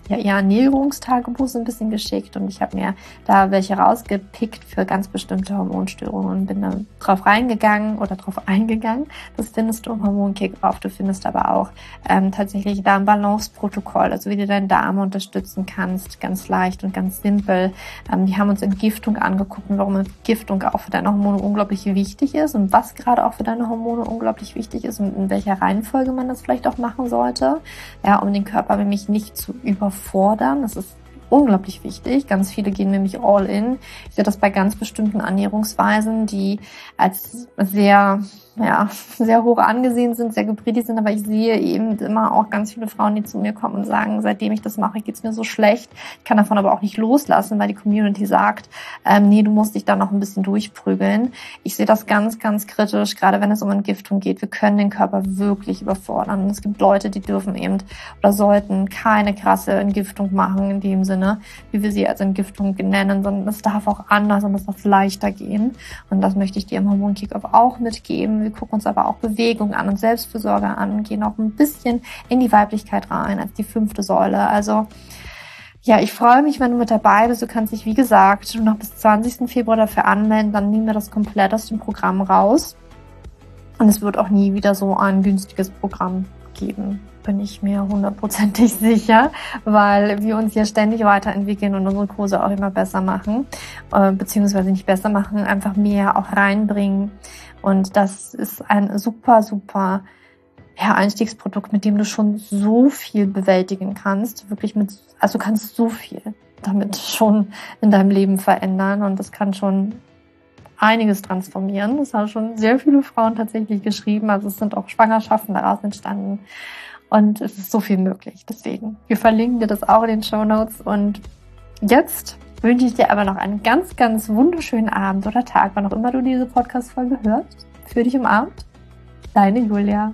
ja, ihr Ernährungstagebuch so ein bisschen geschickt und ich habe mir da welche rausgepickt für ganz bestimmte Hormonstörungen und bin dann drauf reingegangen oder drauf eingegangen. Das findest du im Hormonkick drauf. Du findest aber auch ähm, tatsächlich da ein Balance-Protokoll, also wie du deinen Darm unterstützen kannst, ganz leicht und ganz simpel. Ähm, die haben uns Entgiftung angeguckt und warum Entgiftung auch für deine Hormone unglaublich wichtig ist und was gerade auch für deine Hormone unglaublich wichtig ist und in welcher Reihenfolge man das vielleicht auch machen sollte, ja, um den Körper nämlich nicht zu überfordern fordern. Das ist unglaublich wichtig. Ganz viele gehen nämlich all in. Ich sehe das bei ganz bestimmten Ernährungsweisen, die als sehr ja, sehr hoch angesehen sind, sehr gepredigt sind, aber ich sehe eben immer auch ganz viele Frauen, die zu mir kommen und sagen, seitdem ich das mache, geht's mir so schlecht. Ich kann davon aber auch nicht loslassen, weil die Community sagt, ähm, nee, du musst dich da noch ein bisschen durchprügeln. Ich sehe das ganz, ganz kritisch, gerade wenn es um Entgiftung geht. Wir können den Körper wirklich überfordern. Und es gibt Leute, die dürfen eben oder sollten keine krasse Entgiftung machen in dem Sinne, wie wir sie als Entgiftung nennen, sondern es darf auch anders und es darf leichter gehen. Und das möchte ich dir im Hormon Kickoff auch mitgeben wir gucken uns aber auch Bewegung an und Selbstfürsorge an und gehen auch ein bisschen in die Weiblichkeit rein als die fünfte Säule. Also ja, ich freue mich, wenn du mit dabei bist. Du kannst dich, wie gesagt, noch bis 20. Februar dafür anmelden. Dann nehmen wir das komplett aus dem Programm raus. Und es wird auch nie wieder so ein günstiges Programm geben, bin ich mir hundertprozentig <laughs> sicher, weil wir uns ja ständig weiterentwickeln und unsere Kurse auch immer besser machen, äh, beziehungsweise nicht besser machen, einfach mehr auch reinbringen und das ist ein super, super ja, Einstiegsprodukt, mit dem du schon so viel bewältigen kannst. Wirklich mit, also du kannst so viel damit <laughs> schon in deinem Leben verändern und das kann schon einiges transformieren. Das haben schon sehr viele Frauen tatsächlich geschrieben. Also es sind auch Schwangerschaften daraus entstanden. Und es ist so viel möglich. Deswegen, wir verlinken dir das auch in den Show Notes. Und jetzt wünsche ich dir aber noch einen ganz, ganz wunderschönen Abend oder Tag, wann auch immer du diese Podcast-Folge hörst. Für dich umarmt, deine Julia.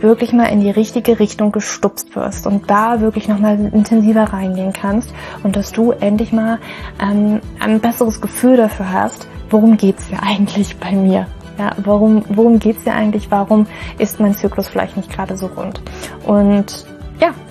wirklich mal in die richtige Richtung gestupst wirst und da wirklich nochmal intensiver reingehen kannst und dass du endlich mal ähm, ein besseres Gefühl dafür hast, worum geht's hier eigentlich bei mir? Ja, warum, worum geht's hier eigentlich? Warum ist mein Zyklus vielleicht nicht gerade so rund? Und ja,